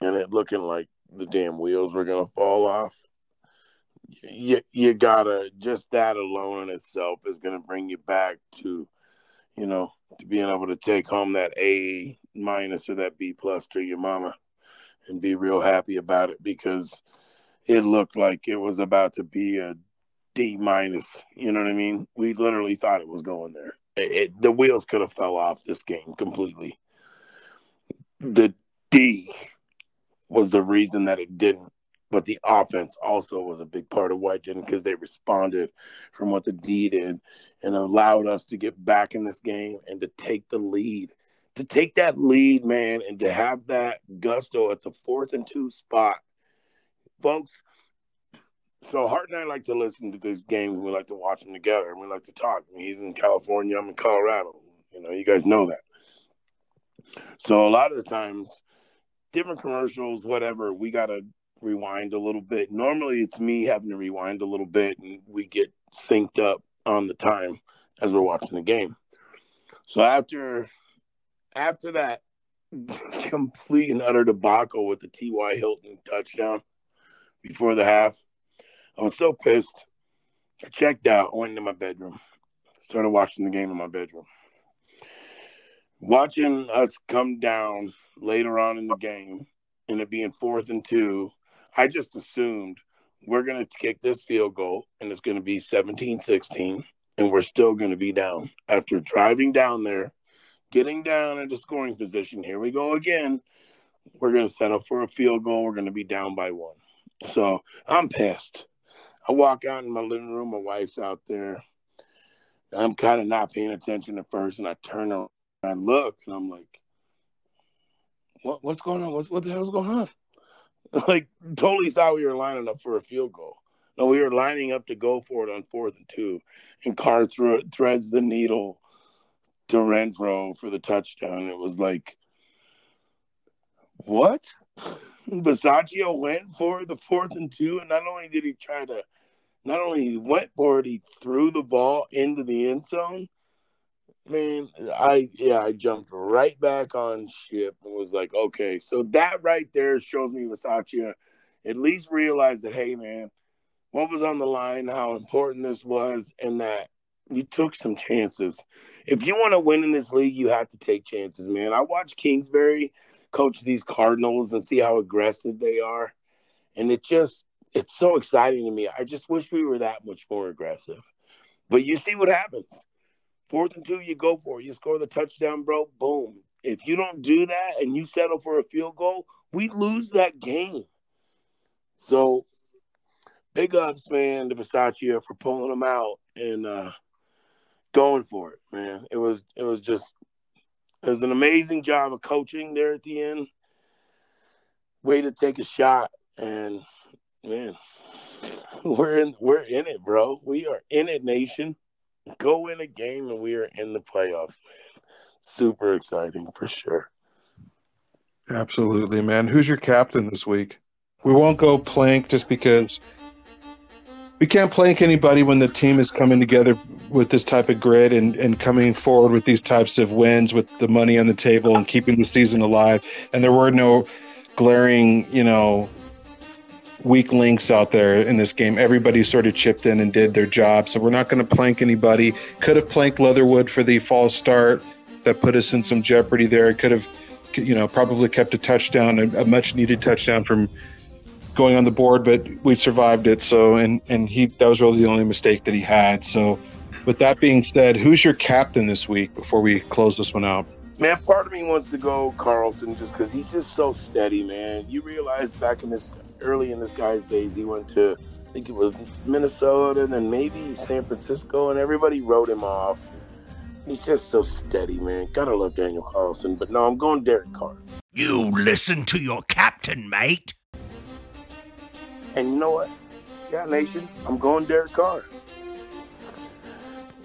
and it looking like the damn wheels were gonna fall off. You you gotta just that alone in itself is gonna bring you back to, you know, to being able to take home that A minus or that B plus to your mama and be real happy about it because it looked like it was about to be a D minus. You know what I mean? We literally thought it was going there. It, it, the wheels could have fell off this game completely. The D was the reason that it didn't, but the offense also was a big part of why it didn't because they responded from what the D did and allowed us to get back in this game and to take the lead. To take that lead, man, and to have that gusto at the fourth and two spot, folks. So Hart and I like to listen to these games. We like to watch them together, and we like to talk. I mean, he's in California. I'm in Colorado. You know, you guys know that. So a lot of the times, different commercials, whatever, we gotta rewind a little bit. Normally, it's me having to rewind a little bit, and we get synced up on the time as we're watching the game. So after after that [LAUGHS] complete and utter debacle with the T.Y. Hilton touchdown before the half, I was so pissed. I checked out, went into my bedroom, started watching the game in my bedroom. Watching us come down later on in the game and it being fourth and two, I just assumed we're going to kick this field goal and it's going to be 17 16, and we're still going to be down. After driving down there, getting down into scoring position, here we go again. We're going to settle for a field goal. We're going to be down by one. So I'm pissed. I walk out in my living room. My wife's out there. I'm kind of not paying attention at first, and I turn around and I look, and I'm like, "What? What's going on? What, what the hell's going on?" [LAUGHS] like, totally thought we were lining up for a field goal. No, we were lining up to go for it on fourth and two, and Carr threw, threads the needle to Renfrow for the touchdown. It was like, what? [LAUGHS] Bisaccia went for the fourth and two, and not only did he try to, not only he went for it, he threw the ball into the end zone. Man, I yeah, I jumped right back on ship and was like, okay, so that right there shows me Bisaccia uh, at least realized that, hey, man, what was on the line, how important this was, and that you took some chances. If you want to win in this league, you have to take chances, man. I watched Kingsbury coach these Cardinals and see how aggressive they are. And it just it's so exciting to me. I just wish we were that much more aggressive. But you see what happens. Fourth and two, you go for it. You score the touchdown, bro. Boom. If you don't do that and you settle for a field goal, we lose that game. So big ups, man, to Bisaccia for pulling them out and uh going for it, man. It was it was just it was an amazing job of coaching there at the end. Way to take a shot, and man, [LAUGHS] we're in we're in it, bro. We are in it, nation. Go win a game, and we are in the playoffs, man. Super exciting for sure. Absolutely, man. Who's your captain this week? We won't go plank just because we can't plank anybody when the team is coming together with this type of grit and, and coming forward with these types of wins with the money on the table and keeping the season alive. And there were no glaring, you know, weak links out there in this game. Everybody sort of chipped in and did their job. So we're not going to plank anybody. Could have planked Leatherwood for the false start that put us in some jeopardy there. Could have, you know, probably kept a touchdown, a, a much needed touchdown from going on the board, but we survived it. So, and and he that was really the only mistake that he had. So, with that being said, who's your captain this week? Before we close this one out, Man, part of me wants to go Carlson just because he's just so steady, man. You realize back in this early in this guy's days, he went to I think it was Minnesota and then maybe San Francisco, and everybody wrote him off. He's just so steady, man. Gotta love Daniel Carlson, but no, I'm going Derek Carr. You listen to your captain, mate. And you know what? Yeah, Nation, I'm going Derek Carr.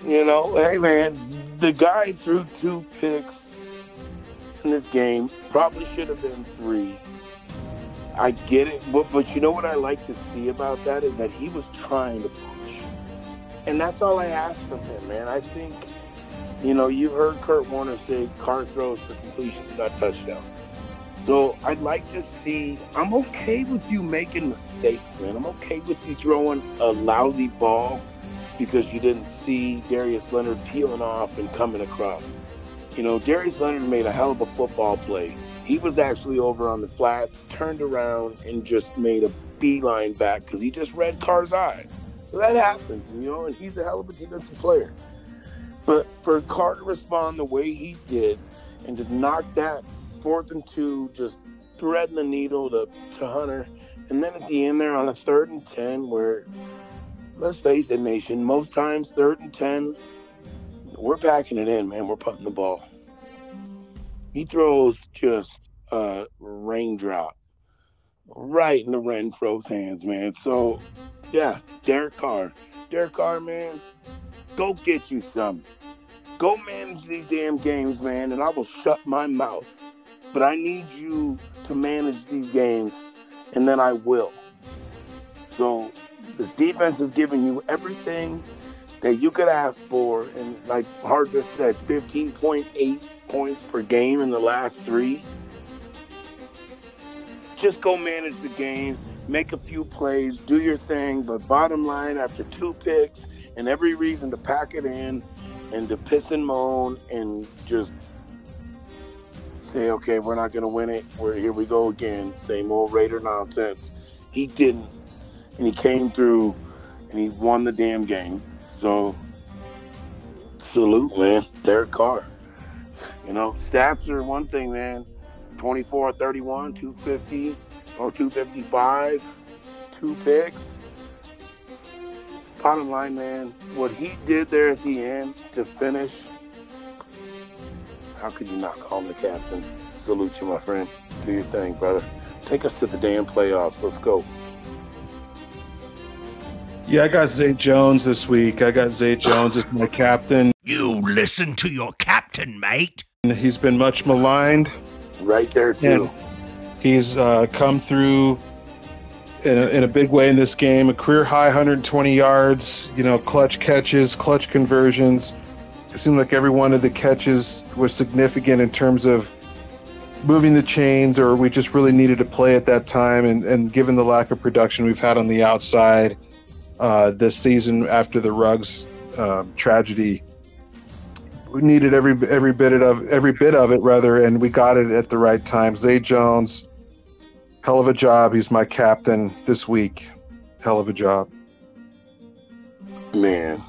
You know, hey man, the guy threw two picks in this game. Probably should have been three. I get it, but but you know what I like to see about that is that he was trying to push, and that's all I ask from him, man. I think, you know, you heard Kurt Warner say "Carr throws for completions, not touchdowns. So I'd like to see. I'm okay with you making mistakes, man. I'm okay with you throwing a lousy ball because you didn't see Darius Leonard peeling off and coming across. You know, Darius Leonard made a hell of a football play. He was actually over on the flats, turned around, and just made a beeline back because he just read Carr's eyes. So that happens, you know, and he's a hell of a defensive player. But for Carr to respond the way he did and to knock that fourth and two, just threading the needle to, to Hunter. And then at the end there on a third and 10, where, let's face it, Nation, most times third and 10, we're packing it in, man. We're putting the ball. He throws just a raindrop right in the Renfrow's hands, man. So, yeah, Derek Carr. Derek Carr, man, go get you some. Go manage these damn games, man, and I will shut my mouth but I need you to manage these games, and then I will. So this defense is giving you everything that you could ask for, and like Hart just said, 15.8 points per game in the last three. Just go manage the game, make a few plays, do your thing, but bottom line, after two picks and every reason to pack it in and to piss and moan and just say, okay, we're not going to win it. We're here we go again. Same old Raider nonsense. He didn't. And he came through and he won the damn game. So, salute, man. Derek Carr. You know, stats are one thing, man. 24 31, 250 or 255, two picks. Bottom line, man, what he did there at the end to finish how could you not call him the captain? Salute you, my friend. Do your thing, brother. Take us to the damn playoffs. Let's go. Yeah, I got Zay Jones this week. I got Zay Jones as my captain. You listen to your captain, mate. He's been much maligned. Right there, too. And he's uh, come through in a, in a big way in this game. A career high 120 yards, you know, clutch catches, clutch conversions it seemed like every one of the catches was significant in terms of moving the chains, or we just really needed to play at that time. And, and given the lack of production we've had on the outside uh, this season after the Ruggs uh, tragedy, we needed every every bit of every bit of it rather, and we got it at the right time. Zay Jones, hell of a job. He's my captain this week. Hell of a job. Man,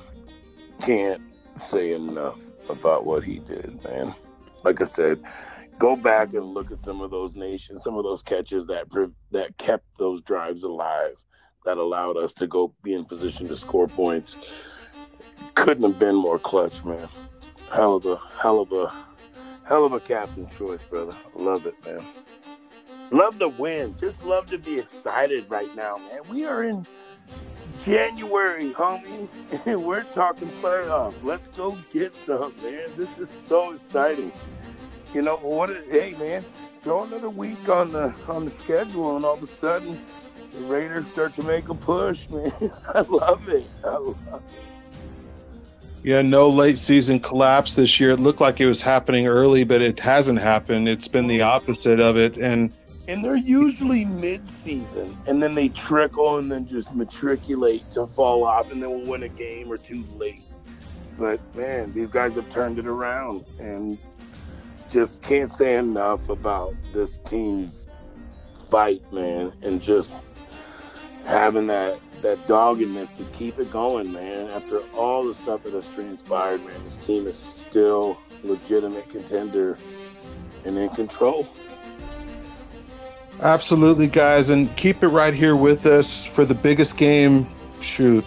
can't say enough about what he did, man. Like I said, go back and look at some of those nations, some of those catches that that kept those drives alive, that allowed us to go be in position to score points. Couldn't have been more clutch, man. Hell of a hell of a hell of a captain choice, brother. Love it, man. Love the win. Just love to be excited right now, man. We are in January, homie. [LAUGHS] We're talking playoffs. Let's go get some, man. This is so exciting. You know what? hey, man, throw another week on the on the schedule, and all of a sudden, the Raiders start to make a push, [LAUGHS] man. I love it. I love it. Yeah, no late season collapse this year. It looked like it was happening early, but it hasn't happened. It's been the opposite of it, and and they're usually mid-season, and then they trickle and then just matriculate to fall off, and then we'll win a game or two late. But man, these guys have turned it around, and just can't say enough about this team's fight, man, and just having that that doggedness to keep it going, man. After all the stuff that has transpired, man, this team is still legitimate contender and in control. Absolutely, guys, and keep it right here with us for the biggest game. Shoot,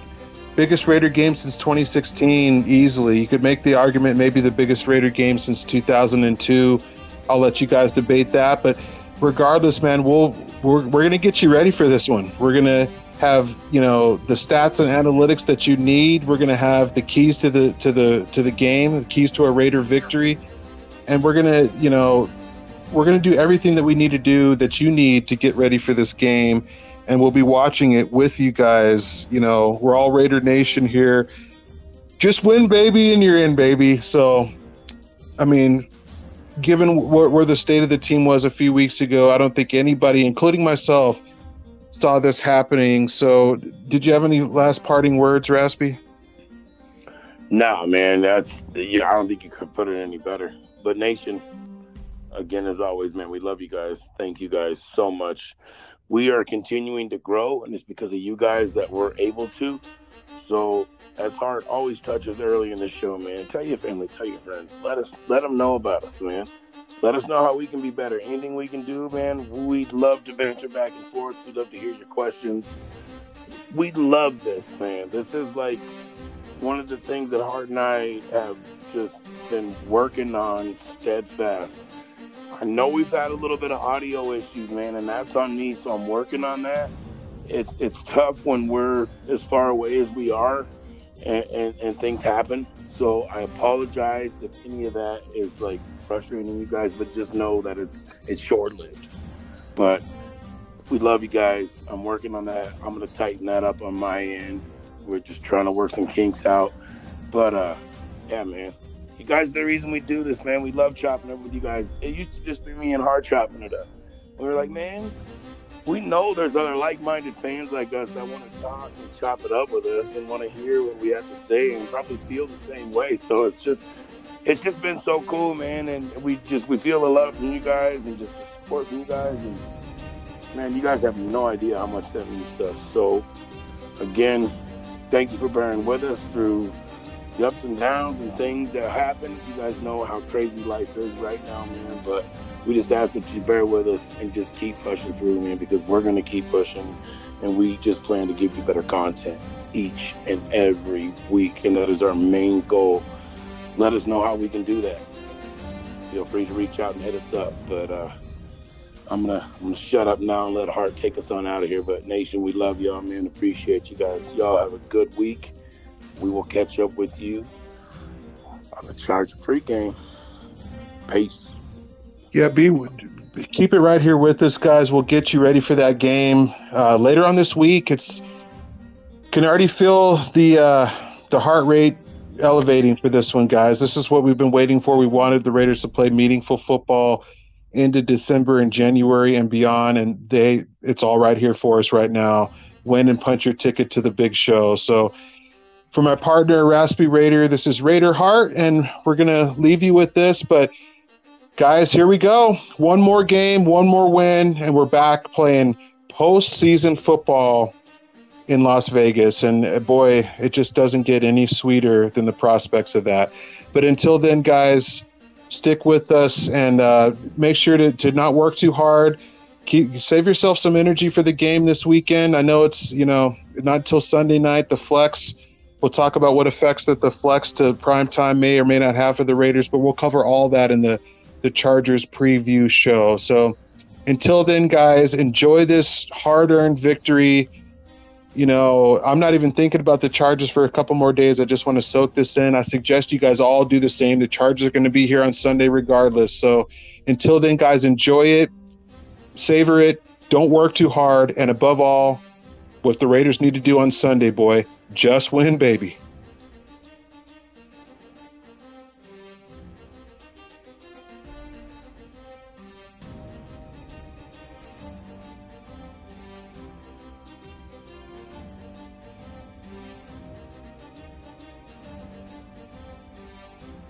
biggest Raider game since 2016, easily. You could make the argument maybe the biggest Raider game since 2002. I'll let you guys debate that, but regardless, man, we'll we're, we're gonna get you ready for this one. We're gonna have you know the stats and analytics that you need. We're going to have the keys to the to the to the game, the keys to a Raider victory, and we're going to you know we're going to do everything that we need to do that you need to get ready for this game, and we'll be watching it with you guys. You know, we're all Raider Nation here. Just win, baby, and you're in, baby. So, I mean, given wh- where the state of the team was a few weeks ago, I don't think anybody, including myself, saw this happening. So, did you have any last parting words, Raspy? Nah, man, that's you know, I don't think you could put it any better. But Nation, again, as always, man, we love you guys. Thank you guys so much. We are continuing to grow, and it's because of you guys that we're able to. So, as Hart always touches early in the show, man, tell your family, tell your friends, let us let them know about us, man. Let us know how we can be better. Anything we can do, man, we'd love to banter back and forth. We'd love to hear your questions. We love this, man. This is like one of the things that Hart and I have just been working on steadfast. I know we've had a little bit of audio issues, man, and that's on me, so I'm working on that. It's it's tough when we're as far away as we are and, and, and things happen. So I apologize if any of that is like frustrating you guys, but just know that it's it's short lived. But we love you guys. I'm working on that. I'm gonna tighten that up on my end. We're just trying to work some kinks out. But uh yeah, man. You guys the reason we do this, man. We love chopping up with you guys. It used to just be me and Hart chopping it up. We were like, man, we know there's other like-minded fans like us that want to talk and chop it up with us and want to hear what we have to say and probably feel the same way. So it's just it's just been so cool, man, and we just we feel the love from you guys and just the support from you guys and man, you guys have no idea how much that means to us. So again, thank you for bearing with us through the ups and downs and things that happen. You guys know how crazy life is right now, man. But we just ask that you bear with us and just keep pushing through, man, because we're gonna keep pushing and we just plan to give you better content each and every week. And that is our main goal. Let us know how we can do that. Feel free to reach out and hit us up. But uh I'm gonna I'm gonna shut up now and let Hart take us on out of here. But Nation, we love y'all, man. Appreciate you guys. Y'all have a good week. We will catch up with you on the Charger pregame. Peace. Yeah, be keep it right here with us, guys. We'll get you ready for that game uh, later on this week. It's can already feel the uh, the heart rate elevating for this one, guys. This is what we've been waiting for. We wanted the Raiders to play meaningful football into December and January and beyond, and they it's all right here for us right now. Win and punch your ticket to the big show. So. For my partner, Raspy Raider, this is Raider Heart, and we're going to leave you with this. But guys, here we go. One more game, one more win, and we're back playing postseason football in Las Vegas. And uh, boy, it just doesn't get any sweeter than the prospects of that. But until then, guys, stick with us and uh, make sure to, to not work too hard. Keep save yourself some energy for the game this weekend. I know it's you know not until Sunday night. The flex. We'll talk about what effects that the flex to prime time may or may not have for the Raiders, but we'll cover all that in the the Chargers preview show. So until then, guys, enjoy this hard earned victory. You know, I'm not even thinking about the Chargers for a couple more days. I just want to soak this in. I suggest you guys all do the same. The Chargers are going to be here on Sunday regardless. So until then, guys, enjoy it, savor it, don't work too hard, and above all, what the Raiders need to do on Sunday, boy, just win, baby.